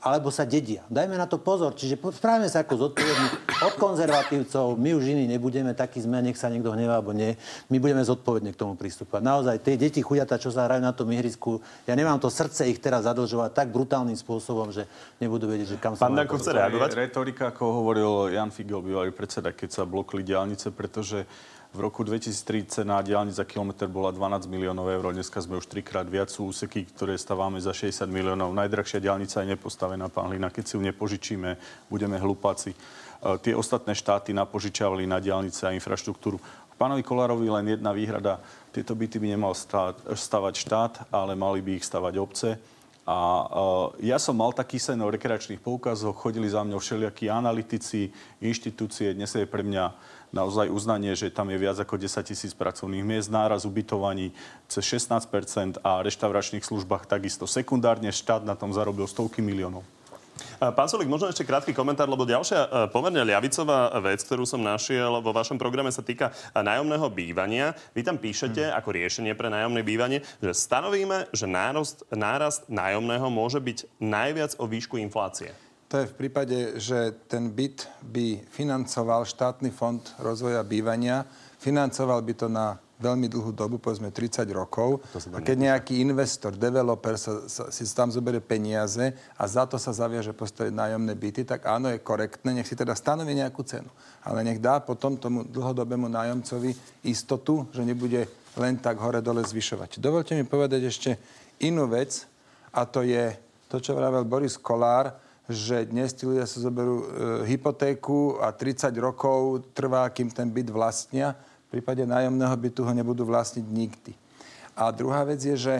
alebo sa dedia. Dajme na to pozor. Čiže správame sa ako zodpovední od konzervatívcov. My už iní nebudeme takí sme, nech sa niekto hnevá, alebo nie. My budeme zodpovedne k tomu prístupovať. Naozaj, tie deti chudiata, čo sa hrajú na tom ihrisku, ja nemám to srdce ich teraz zadlžovať tak brutálnym spôsobom, že nebudú vedieť, že kam sa Pán Danko chce reagovať? Retorika, ako hovoril Jan Figel, bývalý predseda, keď sa blokli diálnice, pretože v roku 2030 cena diálnic za kilometr bola 12 miliónov eur, dneska sme už trikrát viac sú úseky, ktoré stávame za 60 miliónov. Najdrahšia diálnica je nepostavená, pán Hlina. Keď si ju nepožičíme, budeme hlupáci. E, tie ostatné štáty napožičavali na diálnice a infraštruktúru. Pánovi Kolárovi len jedna výhrada. Tieto byty by nemal stavať štát, ale mali by ich stavať obce. A uh, ja som mal taký sen o rekreačných poukazoch, chodili za mňou všelijakí analytici, inštitúcie. Dnes je pre mňa naozaj uznanie, že tam je viac ako 10 tisíc pracovných miest, náraz ubytovaní cez 16% a reštauračných službách takisto. Sekundárne štát na tom zarobil stovky miliónov. Pán Solik, možno ešte krátky komentár, lebo ďalšia e, pomerne ľavicová vec, ktorú som našiel vo vašom programe, sa týka e, nájomného bývania. Vy tam píšete hmm. ako riešenie pre nájomné bývanie, že stanovíme, že nárast, nárast nájomného môže byť najviac o výšku inflácie. To je v prípade, že ten byt by financoval štátny fond rozvoja bývania, financoval by to na veľmi dlhú dobu, povedzme 30 rokov. A keď nejaký investor, developer sa, sa, si tam zoberie peniaze a za to sa zaviaže postaviť nájomné byty, tak áno, je korektné, nech si teda stanoví nejakú cenu. Ale nech dá potom tomu dlhodobému nájomcovi istotu, že nebude len tak hore-dole zvyšovať. Dovolte mi povedať ešte inú vec, a to je to, čo vravel Boris Kolár, že dnes tí ľudia sa zoberú e, hypotéku a 30 rokov trvá, kým ten byt vlastnia. V prípade nájomného bytu ho nebudú vlastniť nikdy. A druhá vec je, že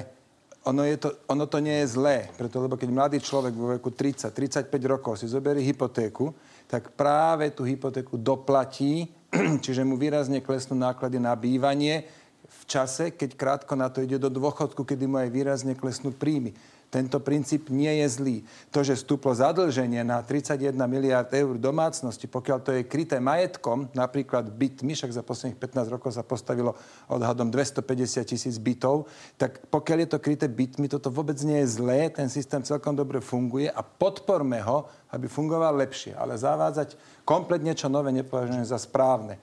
ono, je to, ono to nie je zlé, preto, lebo keď mladý človek vo veku 30-35 rokov si zoberie hypotéku, tak práve tú hypotéku doplatí, čiže mu výrazne klesnú náklady na bývanie v čase, keď krátko na to ide do dôchodku, kedy mu aj výrazne klesnú príjmy. Tento princíp nie je zlý. To, že stúplo zadlženie na 31 miliard eur domácnosti, pokiaľ to je kryté majetkom, napríklad bytmi, však za posledných 15 rokov sa postavilo odhadom 250 tisíc bytov, tak pokiaľ je to kryté bytmi, toto vôbec nie je zlé, ten systém celkom dobre funguje a podporme ho, aby fungoval lepšie. Ale zavádzať komplet niečo nové nepovažujem za správne.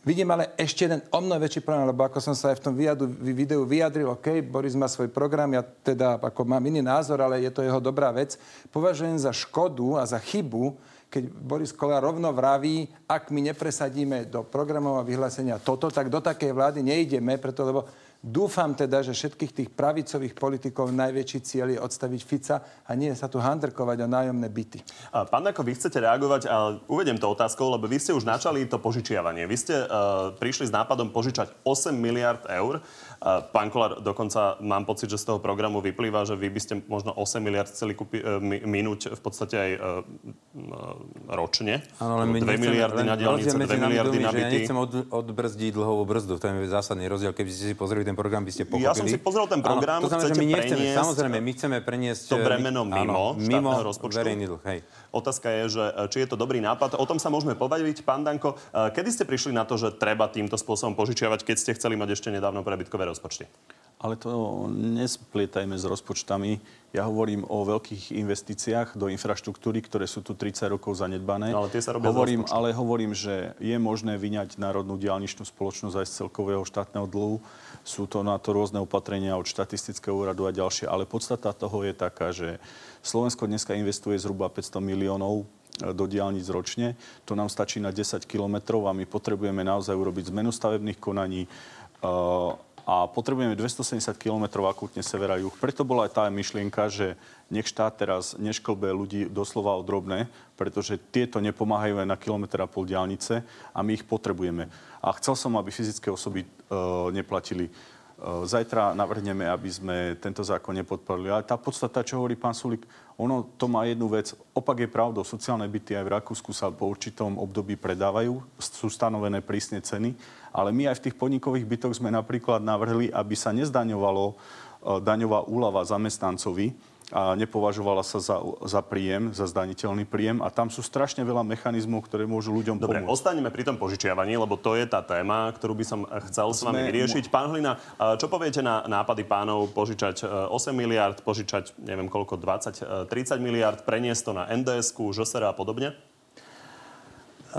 Vidím ale ešte jeden o mnoho väčší problém, lebo ako som sa aj v tom vyjadu, videu vyjadril, OK, Boris má svoj program, ja teda ako mám iný názor, ale je to jeho dobrá vec. Považujem za škodu a za chybu, keď Boris Kolár rovno vraví, ak my nepresadíme do programov a vyhlásenia toto, tak do takej vlády nejdeme, preto lebo Dúfam teda, že všetkých tých pravicových politikov najväčší cieľ je odstaviť Fica a nie sa tu handrkovať o nájomné byty. Pán Dako, vy chcete reagovať a uvedem to otázkou, lebo vy ste už načali to požičiavanie. Vy ste uh, prišli s nápadom požičať 8 miliard eur. Pán Kolár, dokonca mám pocit, že z toho programu vyplýva, že vy by ste možno 8 miliard chceli kúpi, e, minúť v podstate aj e, ročne. Áno, ale my 2 miliardy na diálnice, 2 miliardy na byty. Ja nechcem od, odbrzdiť dlhovú brzdu. To je zásadný rozdiel. Keby ste si pozreli ten program, by ste pochopili. Ja som si pozrel ten program. Áno, to znamená, že my nechceme, samozrejme, my chceme preniesť... To bremeno mimo, áno, mimo rozpočtu. verejný dlh, hej. Otázka je, že či je to dobrý nápad. O tom sa môžeme pobaviť. Pán Danko, kedy ste prišli na to, že treba týmto spôsobom požičiavať, keď ste chceli mať ešte nedávno prebytkové rozpočty? Ale to nesplietajme s rozpočtami. Ja hovorím o veľkých investíciách do infraštruktúry, ktoré sú tu 30 rokov zanedbané. No, ale tie sa robia hovorím, ale hovorím, že je možné vyňať Národnú diálničnú spoločnosť aj z celkového štátneho dlhu. Sú to na to rôzne opatrenia od štatistického úradu a ďalšie. Ale podstata toho je taká, že Slovensko dneska investuje zhruba 500 miliónov e, do diálnic ročne. To nám stačí na 10 kilometrov a my potrebujeme naozaj urobiť zmenu stavebných konaní, e, a potrebujeme 270 km akútne severa juh. Preto bola aj tá myšlienka, že nech štát teraz nešklbe ľudí doslova o drobné, pretože tieto nepomáhajú aj na kilometr a pol diálnice a my ich potrebujeme. A chcel som, aby fyzické osoby e, neplatili Zajtra navrhneme, aby sme tento zákon nepodporili. Ale tá podstata, čo hovorí pán Sulik, ono to má jednu vec. Opak je pravdou. Sociálne byty aj v Rakúsku sa po určitom období predávajú. Sú stanovené prísne ceny. Ale my aj v tých podnikových bytoch sme napríklad navrhli, aby sa nezdaňovalo daňová úlava zamestnancovi, a nepovažovala sa za, za príjem, za zdaniteľný príjem a tam sú strašne veľa mechanizmov, ktoré môžu ľuďom Dobre, pomôcť. ostaneme pri tom požičiavaní, lebo to je tá téma, ktorú by som chcel s vami vyriešiť. Pán Hlina, čo poviete na nápady pánov požičať 8 e, miliard, požičať neviem koľko, 20, 30 e, miliard, preniesť to na NDS-ku, ŽSR a podobne?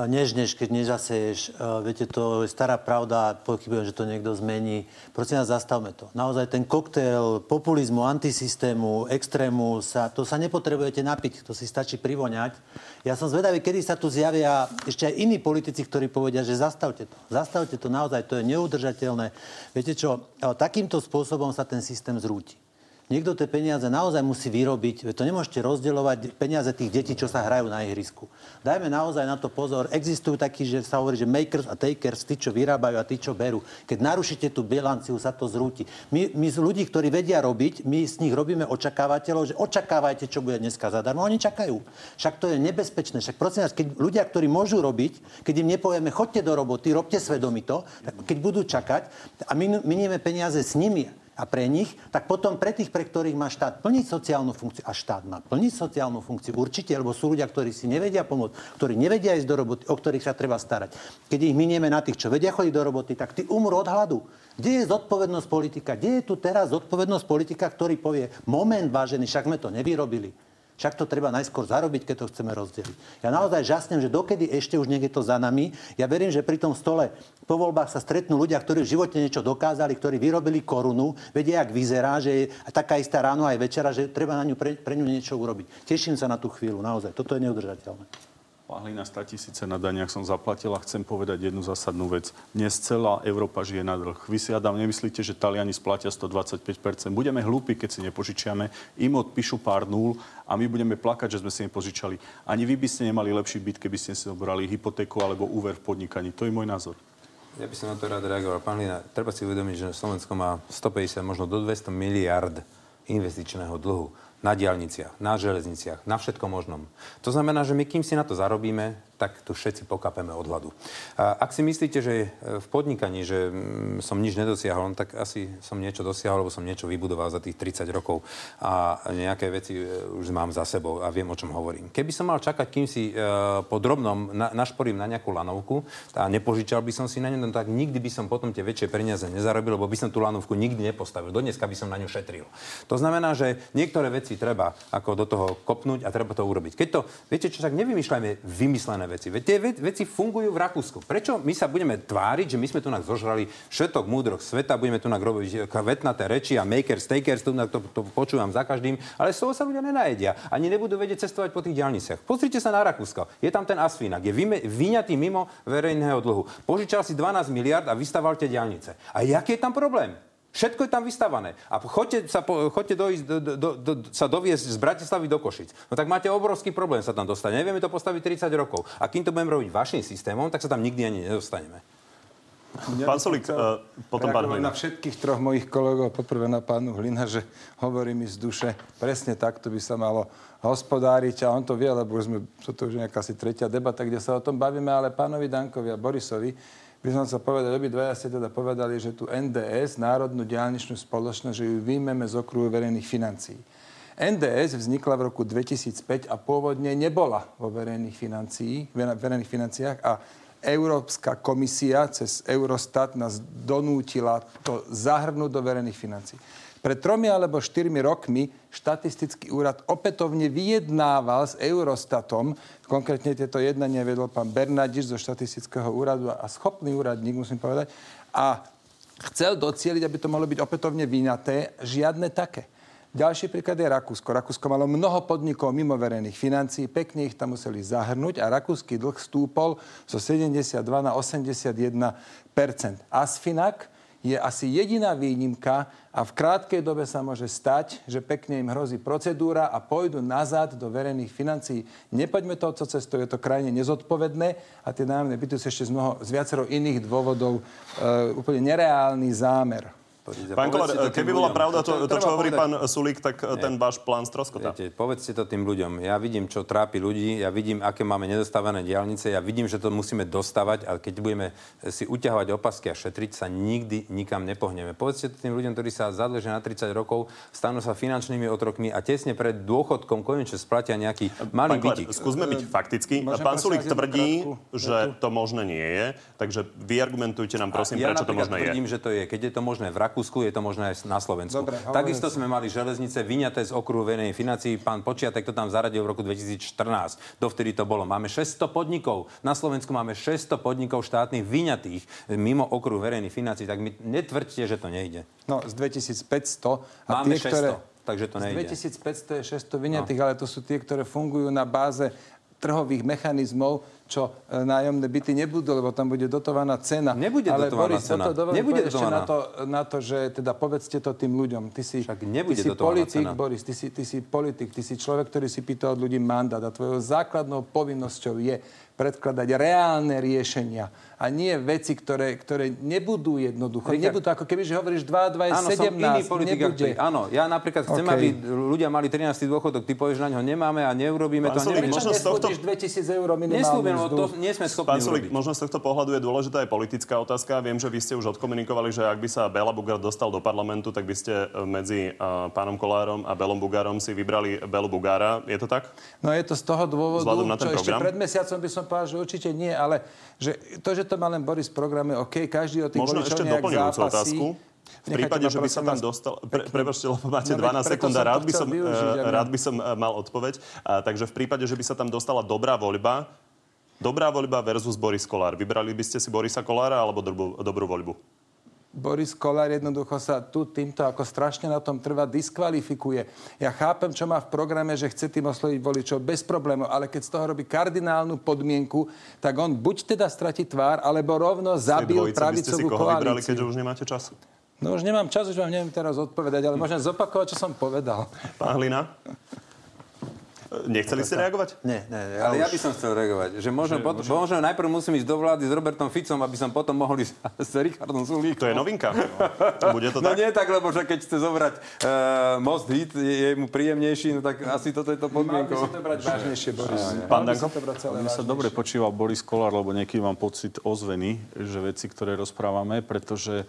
Než, keď nežaseješ. Viete, to je stará pravda, pochybujem, že to niekto zmení. Prosím nás, zastavme to. Naozaj ten koktail populizmu, antisystému, extrému, sa, to sa nepotrebujete napiť, to si stačí privoňať. Ja som zvedavý, kedy sa tu zjavia ešte aj iní politici, ktorí povedia, že zastavte to. Zastavte to naozaj, to je neudržateľné. Viete čo, takýmto spôsobom sa ten systém zrúti niekto tie peniaze naozaj musí vyrobiť. To nemôžete rozdeľovať peniaze tých detí, čo sa hrajú na ihrisku. Dajme naozaj na to pozor. Existujú takí, že sa hovorí, že makers a takers, tí, čo vyrábajú a tí, čo berú. Keď narušíte tú bilanciu, sa to zrúti. My, my z ľudí, ktorí vedia robiť, my z nich robíme očakávateľov, že očakávajte, čo bude dneska zadarmo. Oni čakajú. Však to je nebezpečné. Však prosím vás, keď ľudia, ktorí môžu robiť, keď im nepovieme, chodte do roboty, robte svedomito, tak keď budú čakať a my minieme peniaze s nimi a pre nich, tak potom pre tých, pre ktorých má štát plniť sociálnu funkciu, a štát má plniť sociálnu funkciu určite, lebo sú ľudia, ktorí si nevedia pomôcť, ktorí nevedia ísť do roboty, o ktorých sa treba starať. Keď ich minieme na tých, čo vedia chodiť do roboty, tak tí umrú od hladu. Kde je zodpovednosť politika? Kde je tu teraz zodpovednosť politika, ktorý povie, moment, vážený, však sme to nevyrobili. Však to treba najskôr zarobiť, keď to chceme rozdeliť. Ja naozaj žasnem, že dokedy ešte už niekde to za nami. Ja verím, že pri tom stole po voľbách sa stretnú ľudia, ktorí v živote niečo dokázali, ktorí vyrobili korunu, vedia, jak vyzerá, že je taká istá ráno aj večera, že treba na ňu pre, pre ňu niečo urobiť. Teším sa na tú chvíľu, naozaj. Toto je neudržateľné. Pán Hlina, 100 tisíce na daniach som zaplatil a chcem povedať jednu zásadnú vec. Dnes celá Európa žije na dlh. Vy si, Adam, nemyslíte, že Taliani splatia 125%? Budeme hlúpi, keď si nepožičiame. Im odpíšu pár nul a my budeme plakať, že sme si nepožičali. Ani vy by ste nemali lepší byt, keby ste si obrali hypotéku alebo úver v podnikaní. To je môj názor. Ja by som na to rád reagoval. Pán Hlina, treba si uvedomiť, že Slovensko má 150, možno do 200 miliard investičného dlhu na diálniciach, na železniciach, na všetkom možnom. To znamená, že my kým si na to zarobíme, tak tu všetci pokapeme od hladu. A ak si myslíte, že e, v podnikaní, že mm, som nič nedosiahol, no tak asi som niečo dosiahol, lebo som niečo vybudoval za tých 30 rokov a nejaké veci e, už mám za sebou a viem, o čom hovorím. Keby som mal čakať, kým si uh, po drobnom na, našporím na nejakú lanovku a nepožičal by som si na ňu, no tak nikdy by som potom tie väčšie peniaze nezarobil, lebo by som tú lanovku nikdy nepostavil. Dneska by som na ňu šetril. To znamená, že niektoré veci treba ako do toho kopnúť a treba to urobiť. Keď to, viete čo, tak nevymýšľajme vymyslené veci. Veď tie veci fungujú v Rakúsku. Prečo my sa budeme tváriť, že my sme tu zožrali všetok múdroch sveta, budeme tu robiť vetnaté reči a makers, takers, tu to, to počúvam za každým, ale z toho sa ľudia nenajedia. Ani nebudú vedieť cestovať po tých diálniciach. Pozrite sa na Rakúsko. Je tam ten Asfinak, je vyňatý mimo verejného dlhu. Požičal si 12 miliard a vystaval tie diálnice. A jaký je tam problém? Všetko je tam vystavané. A choďte, sa, choďte dojsť, do, do, do, sa doviesť z Bratislavy do Košic. No tak máte obrovský problém sa tam dostať. Nevieme to postaviť 30 rokov. A kým to budeme robiť vašim systémom, tak sa tam nikdy ani nedostaneme. Ja pán Solík, uh, potom pán Hlina. na všetkých troch mojich kolegov, poprvé na pánu Hlina, že hovorí mi z duše, presne takto by sa malo hospodáriť a on to vie, lebo už sme, to už nejaká asi tretia debata, kde sa o tom bavíme, ale pánovi Dankovi a Borisovi by som sa povedať, obidvaja ste teda povedali, že tu NDS, Národnú diálničnú spoločnosť, že ju výjmeme z okruhu verejných financií. NDS vznikla v roku 2005 a pôvodne nebola vo verejných, financií, verejných financiách a Európska komisia cez Eurostat nás donútila to zahrnúť do verejných financí. Pred tromi alebo štyrmi rokmi štatistický úrad opätovne vyjednával s Eurostatom, konkrétne tieto jednania vedol pán Bernadiš zo štatistického úradu a schopný úradník, musím povedať, a chcel docieliť, aby to mohlo byť opätovne vyňaté, žiadne také. Ďalší príklad je Rakúsko. Rakúsko malo mnoho podnikov mimo verejných financií, pekne ich tam museli zahrnúť a rakúsky dlh stúpol zo 72 na 81 Asfinak je asi jediná výnimka a v krátkej dobe sa môže stať, že pekne im hrozí procedúra a pôjdu nazad do verejných financií. Nepoďme touto cestou, je to krajine nezodpovedné a tie nájomné byty sú ešte z, mnoho, z viacero iných dôvodov e, úplne nereálny zámer. Pán Kolár, keby bola pravda to, to, čo hovorí pán Sulík, tak Nie. ten váš plán stroskotá. Viete, povedzte to tým ľuďom. Ja vidím, čo trápi ľudí, ja vidím, aké máme nedostávané diálnice, ja vidím, že to musíme dostávať a keď budeme si uťahovať opasky a šetriť, sa nikdy nikam nepohneme. Povedzte to tým ľuďom, ktorí sa zadlžia na 30 rokov, stanú sa finančnými otrokmi a tesne pred dôchodkom konečne splatia nejaký malý bytik. Skúsme byť faktický. Môžem pán Sulík tvrdí, že to možné nie je, takže vy argumentujte nám prosím, ja prečo to možné tvrdím, je. že to je. Keď je to možné v Rakúsku, je to možné aj na Slovensku. Dobre, Takisto sme mali železnice vyňaté z okruhu verejnej financií. Pán Počiatek to tam zaradil v roku 2014. Dovtedy to bolo. Máme 600 podnikov. Na Slovensku máme 600 podnikov štátnych vyňatých mimo okruhu verejných financií. Tak mi netvrďte, že to nejde. No, z 2500. A máme tie, 600. Ktoré... Takže to nejde. Z 2500 je 600 vyňatých, no. ale to sú tie, ktoré fungujú na báze trhových mechanizmov, čo e, nájomné byty nebudú, lebo tam bude dotovaná cena. Nebude Ale dotovaná Boris, cena. Toto nebude dotovaná. Na to, na to, že teda povedzte to tým ľuďom. Ty si, Však nebude ty si politik, cena. Boris, ty si, ty si politik, ty si človek, ktorý si pýta od ľudí mandát a tvojou základnou povinnosťou je predkladať reálne riešenia a nie veci, ktoré, ktoré nebudú jednoducho. Richard, nebudú, ako keby, že hovoríš 2, 2 je áno, 17, som iný politik, nebude. Áno, ja napríklad chcem, okay. aby ľudia mali 13. dôchodok, ty povieš, na ňo nemáme a neurobíme Pán to. Neviem, možno z tohto... 2000 eur minimálnu mzdu. to nie sme schopní Pán Sulik, možno z tohto pohľadu je dôležitá aj politická otázka. Viem, že vy ste už odkomunikovali, že ak by sa Bela Bugár dostal do parlamentu, tak by ste e, medzi uh, pánom Kolárom a Belom Bugárom si vybrali Belu Bugára. Je to tak? No je to z toho dôvodu, na ten čo program? ešte pred mesiacom by som povedal, že určite nie, ale že to, že to má len Boris v programe, OK, každý o tých Možno ešte doplňujúcu otázku. V prípade, že by sa tam dostal... Pre, prepačte, lebo máte no, 12 sekúnd a rád by som, využiť, uh, rád by som mal odpoveď. Uh, takže v prípade, že by sa tam dostala dobrá voľba, dobrá voľba versus Boris Kolár. Vybrali by ste si Borisa Kolára alebo dobrú, dobrú voľbu? Boris Kolár jednoducho sa tu týmto ako strašne na tom trvá, diskvalifikuje. Ja chápem, čo má v programe, že chce tým osloviť voličov bez problémov, ale keď z toho robí kardinálnu podmienku, tak on buď teda stratí tvár, alebo rovno zabil pravicovú koalíciu. vybrali, keďže už nemáte času? No už nemám čas, už vám neviem teraz odpovedať, ale môžem zopakovať, čo som povedal. Pán Hlina? Nechceli ste reagovať? Nie, nie. Ja Ale už... ja by som chcel reagovať. Že možno, že, potom, možno najprv musím ísť do vlády s Robertom Ficom, aby som potom mohol ísť s Richardom Sulíkom. To je novinka. Bude to no tak? nie tak, lebo že keď chce zobrať uh, Most Hit, je, je mu príjemnejší, no tak asi toto je to podmienkou. Mal by to brať vážnejšie, Boris. Pán Danko? Mne sa dobre počíval Boris Kolár, lebo niekedy mám pocit ozveny, že veci, ktoré rozprávame, pretože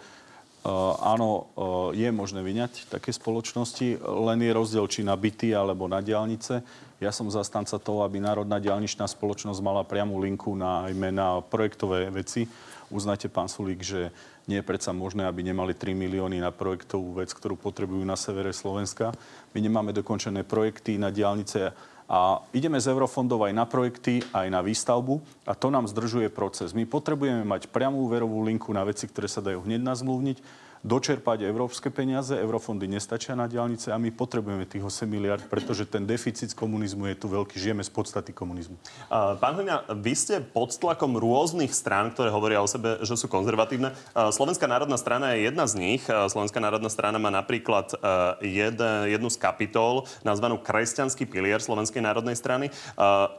Uh, áno, uh, je možné vyňať také spoločnosti, len je rozdiel, či na byty alebo na diálnice. Ja som zastanca toho, aby Národná diálničná spoločnosť mala priamu linku najmä na projektové veci. Uznáte, pán Sulík, že nie je predsa možné, aby nemali 3 milióny na projektovú vec, ktorú potrebujú na severe Slovenska. My nemáme dokončené projekty na diálnice a ideme z eurofondov aj na projekty, aj na výstavbu a to nám zdržuje proces. My potrebujeme mať priamú úverovú linku na veci, ktoré sa dajú hneď nazmluvniť dočerpať európske peniaze. Eurofondy nestačia na diálnice a my potrebujeme tých 8 miliard, pretože ten deficit z komunizmu je tu veľký. Žijeme z podstaty komunizmu. Pán Hlina, vy ste pod tlakom rôznych strán, ktoré hovoria o sebe, že sú konzervatívne. Slovenská národná strana je jedna z nich. Slovenská národná strana má napríklad jed, jednu z kapitol nazvanú Kresťanský pilier Slovenskej národnej strany.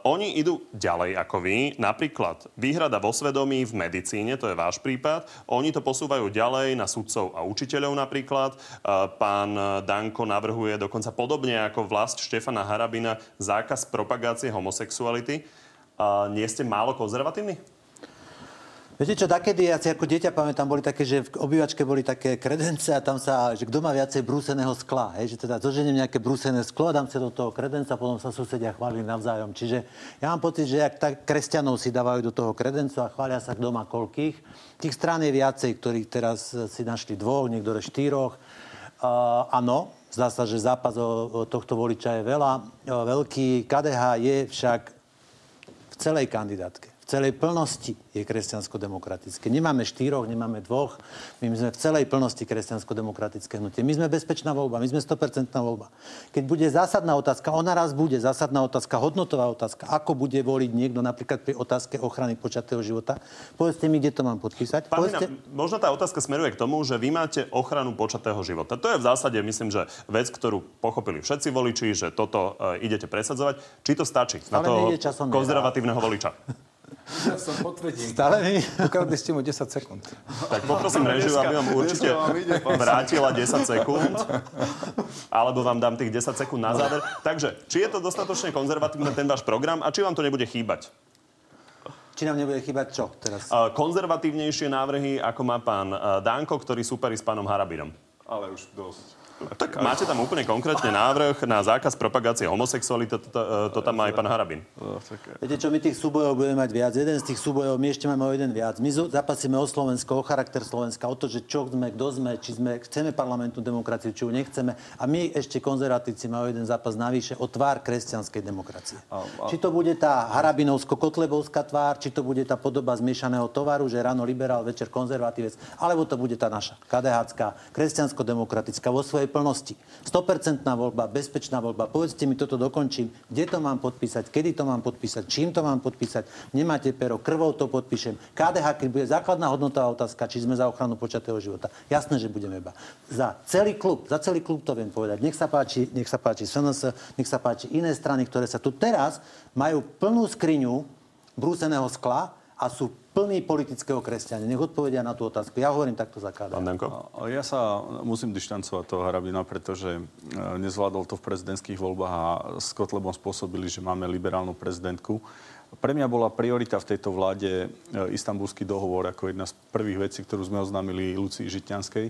Oni idú ďalej ako vy. Napríklad výhrada vo svedomí v medicíne, to je váš prípad. Oni to posúvajú ďalej na sudcov a učiteľov napríklad. Pán Danko navrhuje dokonca podobne ako vlast Štefana Harabina zákaz propagácie homosexuality. Nie ste málo konzervatívni? Viete čo, takedy, ja si ako dieťa pamätám, boli také, že v obývačke boli také kredence a tam sa, že kto má viacej brúseného skla, hej, že teda zoženiem nejaké brúsené sklo dám sa do toho kredenca, potom sa susedia chválili navzájom. Čiže ja mám pocit, že ak tak kresťanov si dávajú do toho kredencu a chvália sa kto má koľkých, tých strán je viacej, ktorých teraz si našli dvoch, niektoré štyroch. Uh, áno, zdá sa, že zápas o, o tohto voliča je veľa, uh, veľký. KDH je však v celej kandidátke v celej plnosti je kresťansko-demokratické. Nemáme štyroch, nemáme dvoch. My sme v celej plnosti kresťansko-demokratické hnutie. My sme bezpečná voľba, my sme 100% voľba. Keď bude zásadná otázka, ona raz bude zásadná otázka, hodnotová otázka, ako bude voliť niekto napríklad pri otázke ochrany počatého života, povedzte mi, kde to mám podpísať. Pán povedzte... Možno tá otázka smeruje k tomu, že vy máte ochranu počatého života. To je v zásade, myslím, že vec, ktorú pochopili všetci voliči, že toto uh, idete presadzovať. Či to stačí Stále na toho konzervatívneho voliča? Ja som potvrdím. Stále mi? Ukradli ste mu 10 sekúnd. Tak poprosím režiu, aby vám určite vrátila 10 sekúnd. Alebo vám dám tých 10 sekúnd na záver. Takže, či je to dostatočne konzervatívne ten váš program a či vám to nebude chýbať? Či nám nebude chýbať čo teraz? Uh, konzervatívnejšie návrhy, ako má pán uh, Dánko, ktorý súperí s pánom Harabinom. Ale už dosť. Tak máte tam úplne konkrétne návrh na zákaz propagácie homosexuality, to, to, to tam má aj pán Harabin. Viete čo, my tých súbojov budeme mať viac. Jeden z tých súbojov, my ešte máme o jeden viac. My zapasíme o Slovensko, o charakter Slovenska, o to, že čo sme, kto sme, či sme, chceme parlamentnú demokraciu, či ju nechceme. A my ešte konzervatívci máme jeden zápas navyše o tvár kresťanskej demokracie. A, a... Či to bude tá harabinovsko-kotlebovská tvár, či to bude tá podoba zmiešaného tovaru, že ráno liberál, večer konzervatívec, alebo to bude tá naša KDH, kresťansko-demokratická vo svojej plnosti. 100% voľba, bezpečná voľba. Povedzte mi, toto dokončím. Kde to mám podpísať? Kedy to mám podpísať? Čím to mám podpísať? Nemáte pero, krvou to podpíšem. KDH, keď bude základná hodnotová otázka, či sme za ochranu počatého života. Jasné, že budeme iba. Za celý klub, za celý klub to viem povedať. Nech sa páči, nech sa páči SNS, nech sa páči iné strany, ktoré sa tu teraz majú plnú skriňu brúseného skla a sú plný politického kresťania. Nech odpovedia na tú otázku. Ja hovorím takto za KDH. Ja sa musím dištancovať toho Harabina, pretože e, nezvládol to v prezidentských voľbách a s Kotlebom spôsobili, že máme liberálnu prezidentku. Pre mňa bola priorita v tejto vláde e, istambulský dohovor ako jedna z prvých vecí, ktorú sme oznámili Lucii Žitňanskej.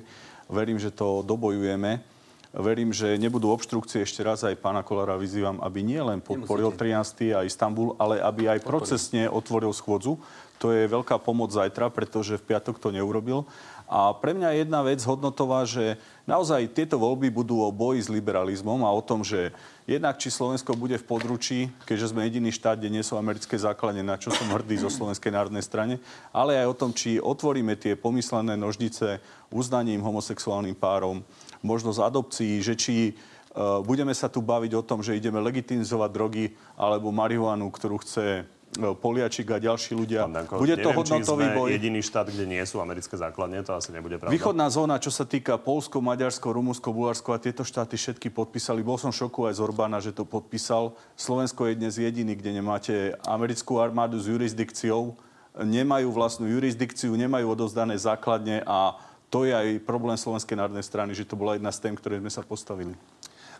Verím, že to dobojujeme Verím, že nebudú obštrukcie. Ešte raz aj pána Kolára vyzývam, aby nielen podporil Triasty a Istanbul, ale aby aj procesne otvoril schôdzu. To je veľká pomoc zajtra, pretože v piatok to neurobil. A pre mňa je jedna vec hodnotová, že naozaj tieto voľby budú o boji s liberalizmom a o tom, že jednak či Slovensko bude v područí, keďže sme jediný štát, kde nie sú americké základne, na čo som hrdý zo Slovenskej národnej strane, ale aj o tom, či otvoríme tie pomyslené nožnice uznaním homosexuálnym párom, možnosť adopcií, že či uh, budeme sa tu baviť o tom, že ideme legitimizovať drogy alebo marihuanu, ktorú chce e, Poliačik a ďalší ľudia. Danko, Bude to neviem, hodnotový boj. jediný štát, kde nie sú americké základne, to asi nebude pravda. Východná zóna, čo sa týka Polsko, Maďarsko, Rumunsko, Bulharsko a tieto štáty všetky podpísali. Bol som šoku aj z Orbána, že to podpísal. Slovensko je dnes jediný, kde nemáte americkú armádu s jurisdikciou, nemajú vlastnú jurisdikciu, nemajú odozdané základne a to je aj problém Slovenskej národnej strany, že to bola jedna z tém, ktoré sme sa postavili.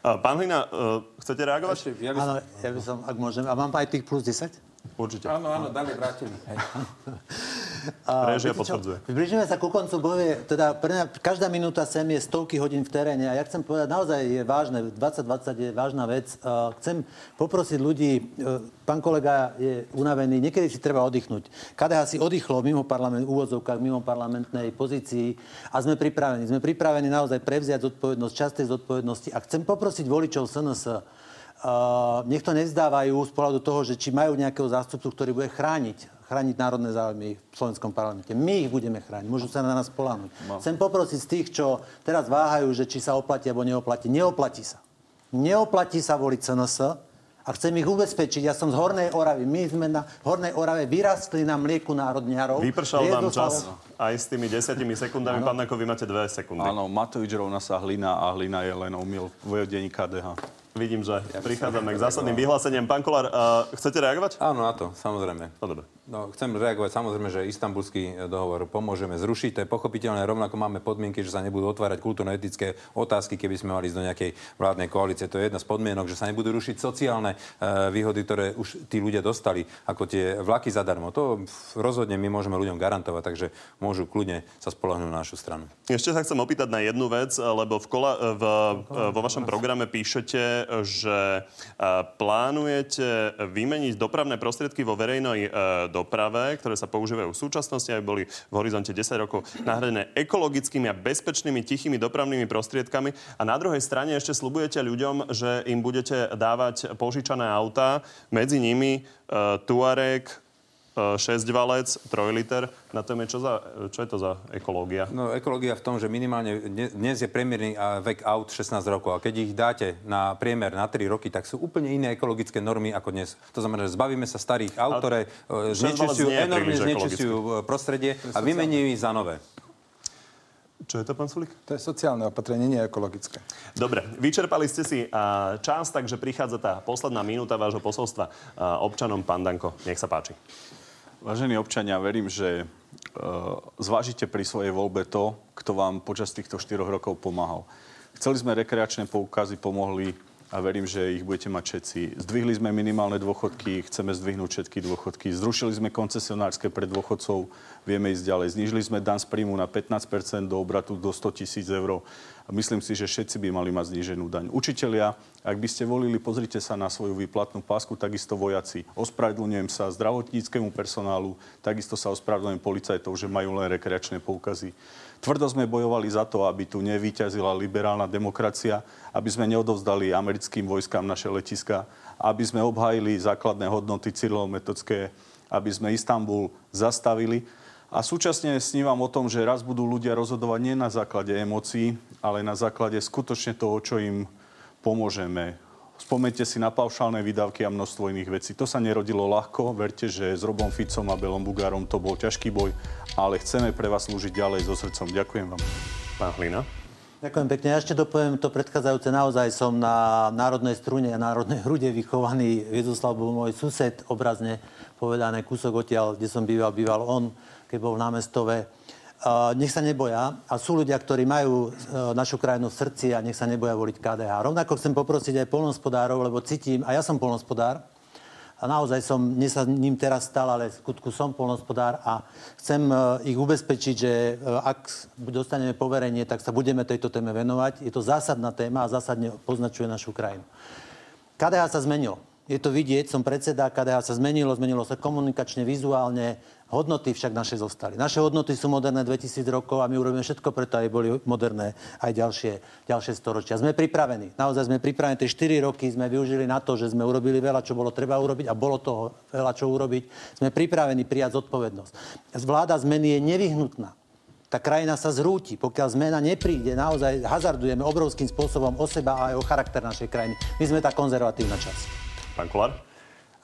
Pán Hlina, uh, chcete reagovať? Ešte, ja by som... Áno, ja by som, ak môžem. A mám aj tých plus 10? Určite. Áno, áno, dali vrátili. Režia potvrdzuje. Blížime sa ku koncu boje. Teda pre mňa každá minúta sem je stovky hodín v teréne. A ja chcem povedať, naozaj je vážne, 2020 je vážna vec. Chcem poprosiť ľudí, e, pán kolega je unavený, niekedy si treba oddychnúť. KDH si oddychlo mimo parlament, úvodzovkách, mimo parlamentnej pozícii a sme pripravení. Sme pripravení naozaj prevziať zodpovednosť, častej zodpovednosti a chcem poprosiť voličov SNS, Uh, nech to nezdávajú z pohľadu toho, že či majú nejakého zástupcu, ktorý bude chrániť chrániť národné záujmy v slovenskom parlamente. My ich budeme chrániť. Môžu sa na nás polánuť. No. Chcem poprosiť z tých, čo teraz váhajú, že či sa oplatí alebo neoplatí. Neoplatí sa. Neoplatí sa voliť CNS a chcem ich ubezpečiť. Ja som z Hornej Oravy. My sme na Hornej Orave vyrastli na mlieku národňarov. Vypršal vám čas aj s tými desiatimi sekundami. Pán Neko, vy máte dve sekundy. Áno, Matovič rovná sa hlina a hlina je len omyl v denní KDH. Vidím, že prichádzame k zásadným vyhláseniam. Pán Kolár, uh, chcete reagovať? Áno, na to, samozrejme. No dobre. No, chcem reagovať samozrejme, že istambulský dohovor pomôžeme zrušiť. To je pochopiteľné, rovnako máme podmienky, že sa nebudú otvárať kultúrno-etické otázky, keby sme mali ísť do nejakej vládnej koalície. To je jedna z podmienok, že sa nebudú rušiť sociálne e, výhody, ktoré už tí ľudia dostali, ako tie vlaky zadarmo. To rozhodne my môžeme ľuďom garantovať, takže môžu kľudne sa spolahnúť na našu stranu. Ešte sa chcem opýtať na jednu vec, lebo v kola, v, vo vašom programe píšete, že e, plánujete vymeniť dopravné prostriedky vo verejnej e, doprave, ktoré sa používajú v súčasnosti, aby boli v horizonte 10 rokov nahradené ekologickými a bezpečnými tichými dopravnými prostriedkami. A na druhej strane ešte slubujete ľuďom, že im budete dávať požičané autá, medzi nimi e, Tuareg, 6 valec, 3 liter. Na tom je čo, za, čo je to za ekológia? No, ekológia v tom, že minimálne dnes je priemerný vek aut 16 rokov. A keď ich dáte na priemer na 3 roky, tak sú úplne iné ekologické normy ako dnes. To znamená, že zbavíme sa starých aut, ktoré e, znečistujú, enormne znečistujú e, prostredie a vymeníme ich za nové. Čo je to, pán Sulik? To je sociálne opatrenie, nie ekologické. Dobre, vyčerpali ste si čas, takže prichádza tá posledná minúta vášho posolstva občanom. Pán Danko, nech sa páči. Vážení občania, verím, že uh, zvážite pri svojej voľbe to, kto vám počas týchto 4 rokov pomáhal. Chceli sme rekreačné poukazy, pomohli a verím, že ich budete mať všetci. Zdvihli sme minimálne dôchodky, chceme zdvihnúť všetky dôchodky. Zrušili sme koncesionárske pre dôchodcov, vieme ísť ďalej. Znížili sme dan z príjmu na 15% do obratu do 100 tisíc eur. Myslím si, že všetci by mali mať zníženú daň. Učitelia, ak by ste volili, pozrite sa na svoju výplatnú pásku, takisto vojaci. Ospravedlňujem sa zdravotníckému personálu, takisto sa ospravedlňujem policajtov, že majú len rekreačné poukazy. Tvrdo sme bojovali za to, aby tu nevyťazila liberálna demokracia, aby sme neodovzdali americkým vojskám naše letiska, aby sme obhájili základné hodnoty cyrilometodské, aby sme Istanbul zastavili. A súčasne snívam o tom, že raz budú ľudia rozhodovať nie na základe emócií, ale na základe skutočne toho, čo im pomôžeme. Spomente si na paušálne výdavky a množstvo iných vecí. To sa nerodilo ľahko. Verte, že s Robom Ficom a Belom Bugárom to bol ťažký boj, ale chceme pre vás slúžiť ďalej so srdcom. Ďakujem vám. Pán Hlina. Ďakujem pekne. Ja ešte dopoviem to predchádzajúce. Naozaj som na národnej strune a národnej hrude vychovaný. Viedoslav bol môj sused, obrazne povedané, kúsok odtiaľ, kde som býval, býval on, keď bol v námestove nech sa neboja. A sú ľudia, ktorí majú e, našu krajinu v srdci a nech sa neboja voliť KDH. Rovnako chcem poprosiť aj polnospodárov, lebo cítim, a ja som polnospodár, a naozaj som, nie sa ním teraz stal, ale skutku som polnospodár a chcem e, ich ubezpečiť, že e, ak dostaneme poverenie, tak sa budeme tejto téme venovať. Je to zásadná téma a zásadne poznačuje našu krajinu. KDH sa zmenilo. Je to vidieť, som predseda KDH sa zmenilo, zmenilo sa komunikačne, vizuálne, Hodnoty však naše zostali. Naše hodnoty sú moderné 2000 rokov a my urobíme všetko preto, aby boli moderné aj ďalšie, ďalšie storočia. Sme pripravení. Naozaj sme pripravení. Tie 4 roky sme využili na to, že sme urobili veľa, čo bolo treba urobiť a bolo toho veľa, čo urobiť. Sme pripravení prijať zodpovednosť. Vláda zmeny je nevyhnutná. Tá krajina sa zrúti. Pokiaľ zmena nepríde, naozaj hazardujeme obrovským spôsobom o seba a aj o charakter našej krajiny. My sme tá konzervatívna časť. Pán Kolár?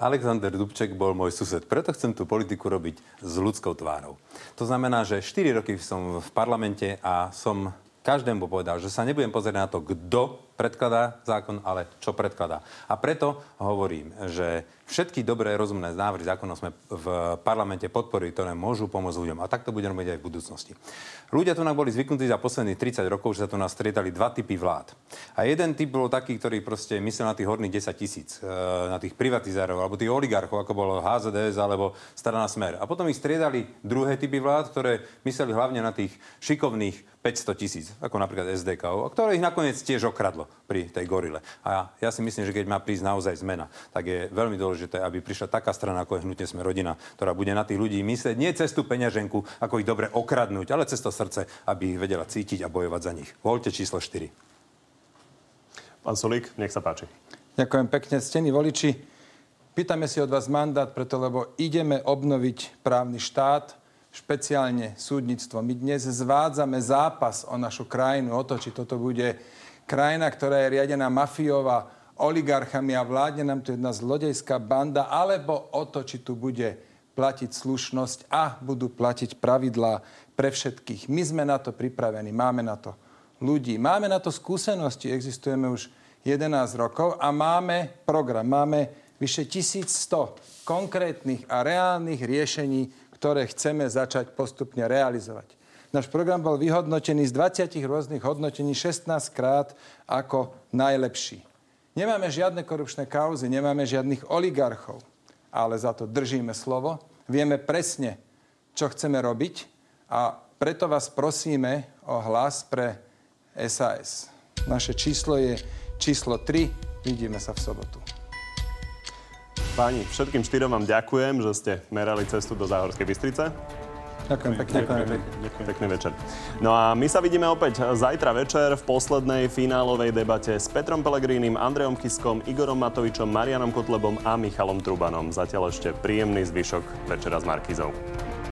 Alexander Dubček bol môj sused. Preto chcem tú politiku robiť s ľudskou tvárou. To znamená, že 4 roky som v parlamente a som každému povedal, že sa nebudem pozrieť na to, kto predkladá zákon, ale čo predkladá. A preto hovorím, že všetky dobré, rozumné návrhy zákonov sme v parlamente podporili, ktoré môžu pomôcť ľuďom. A tak to budeme robiť aj v budúcnosti. Ľudia tu nám boli zvyknutí za posledných 30 rokov, že sa tu nás striedali dva typy vlád. A jeden typ bol taký, ktorý proste myslel na tých horných 10 tisíc, e, na tých privatizárov, alebo tých oligarchov, ako bolo HZDS alebo Strana Smer. A potom ich striedali druhé typy vlád, ktoré mysleli hlavne na tých šikovných 500 tisíc, ako napríklad SDK, a ktoré ich nakoniec tiež okradlo pri tej gorile. A ja si myslím, že keď má prísť naozaj zmena, tak je veľmi dôležité, aby prišla taká strana, ako je Hnutie sme rodina, ktorá bude na tých ľudí myslieť nie cez tú peňaženku, ako ich dobre okradnúť, ale cez to srdce, aby ich vedela cítiť a bojovať za nich. Voľte číslo 4. Pán Solík, nech sa páči. Ďakujem pekne, stení voliči. Pýtame si od vás mandát, preto lebo ideme obnoviť právny štát, špeciálne súdnictvo. My dnes zvádzame zápas o našu krajinu, o to, či toto bude krajina, ktorá je riadená mafiová oligarchami a vládne nám tu jedna zlodejská banda, alebo o to, či tu bude platiť slušnosť a budú platiť pravidlá pre všetkých. My sme na to pripravení, máme na to ľudí, máme na to skúsenosti, existujeme už 11 rokov a máme program, máme vyše 1100 konkrétnych a reálnych riešení, ktoré chceme začať postupne realizovať. Náš program bol vyhodnotený z 20 rôznych hodnotení 16 krát ako najlepší. Nemáme žiadne korupčné kauzy, nemáme žiadnych oligarchov, ale za to držíme slovo, vieme presne, čo chceme robiť a preto vás prosíme o hlas pre SAS. Naše číslo je číslo 3. Vidíme sa v sobotu. Páni, všetkým štyrom vám ďakujem, že ste merali cestu do Záhorskej Bystrice. Ďakujem pekne. Ďakujem. Ďakujem. Pekný večer. No a my sa vidíme opäť zajtra večer v poslednej finálovej debate s Petrom Pelegrínim, Andrejom Kiskom, Igorom Matovičom, Marianom Kotlebom a Michalom Trubanom. Zatiaľ ešte príjemný zvyšok večera s Markizou.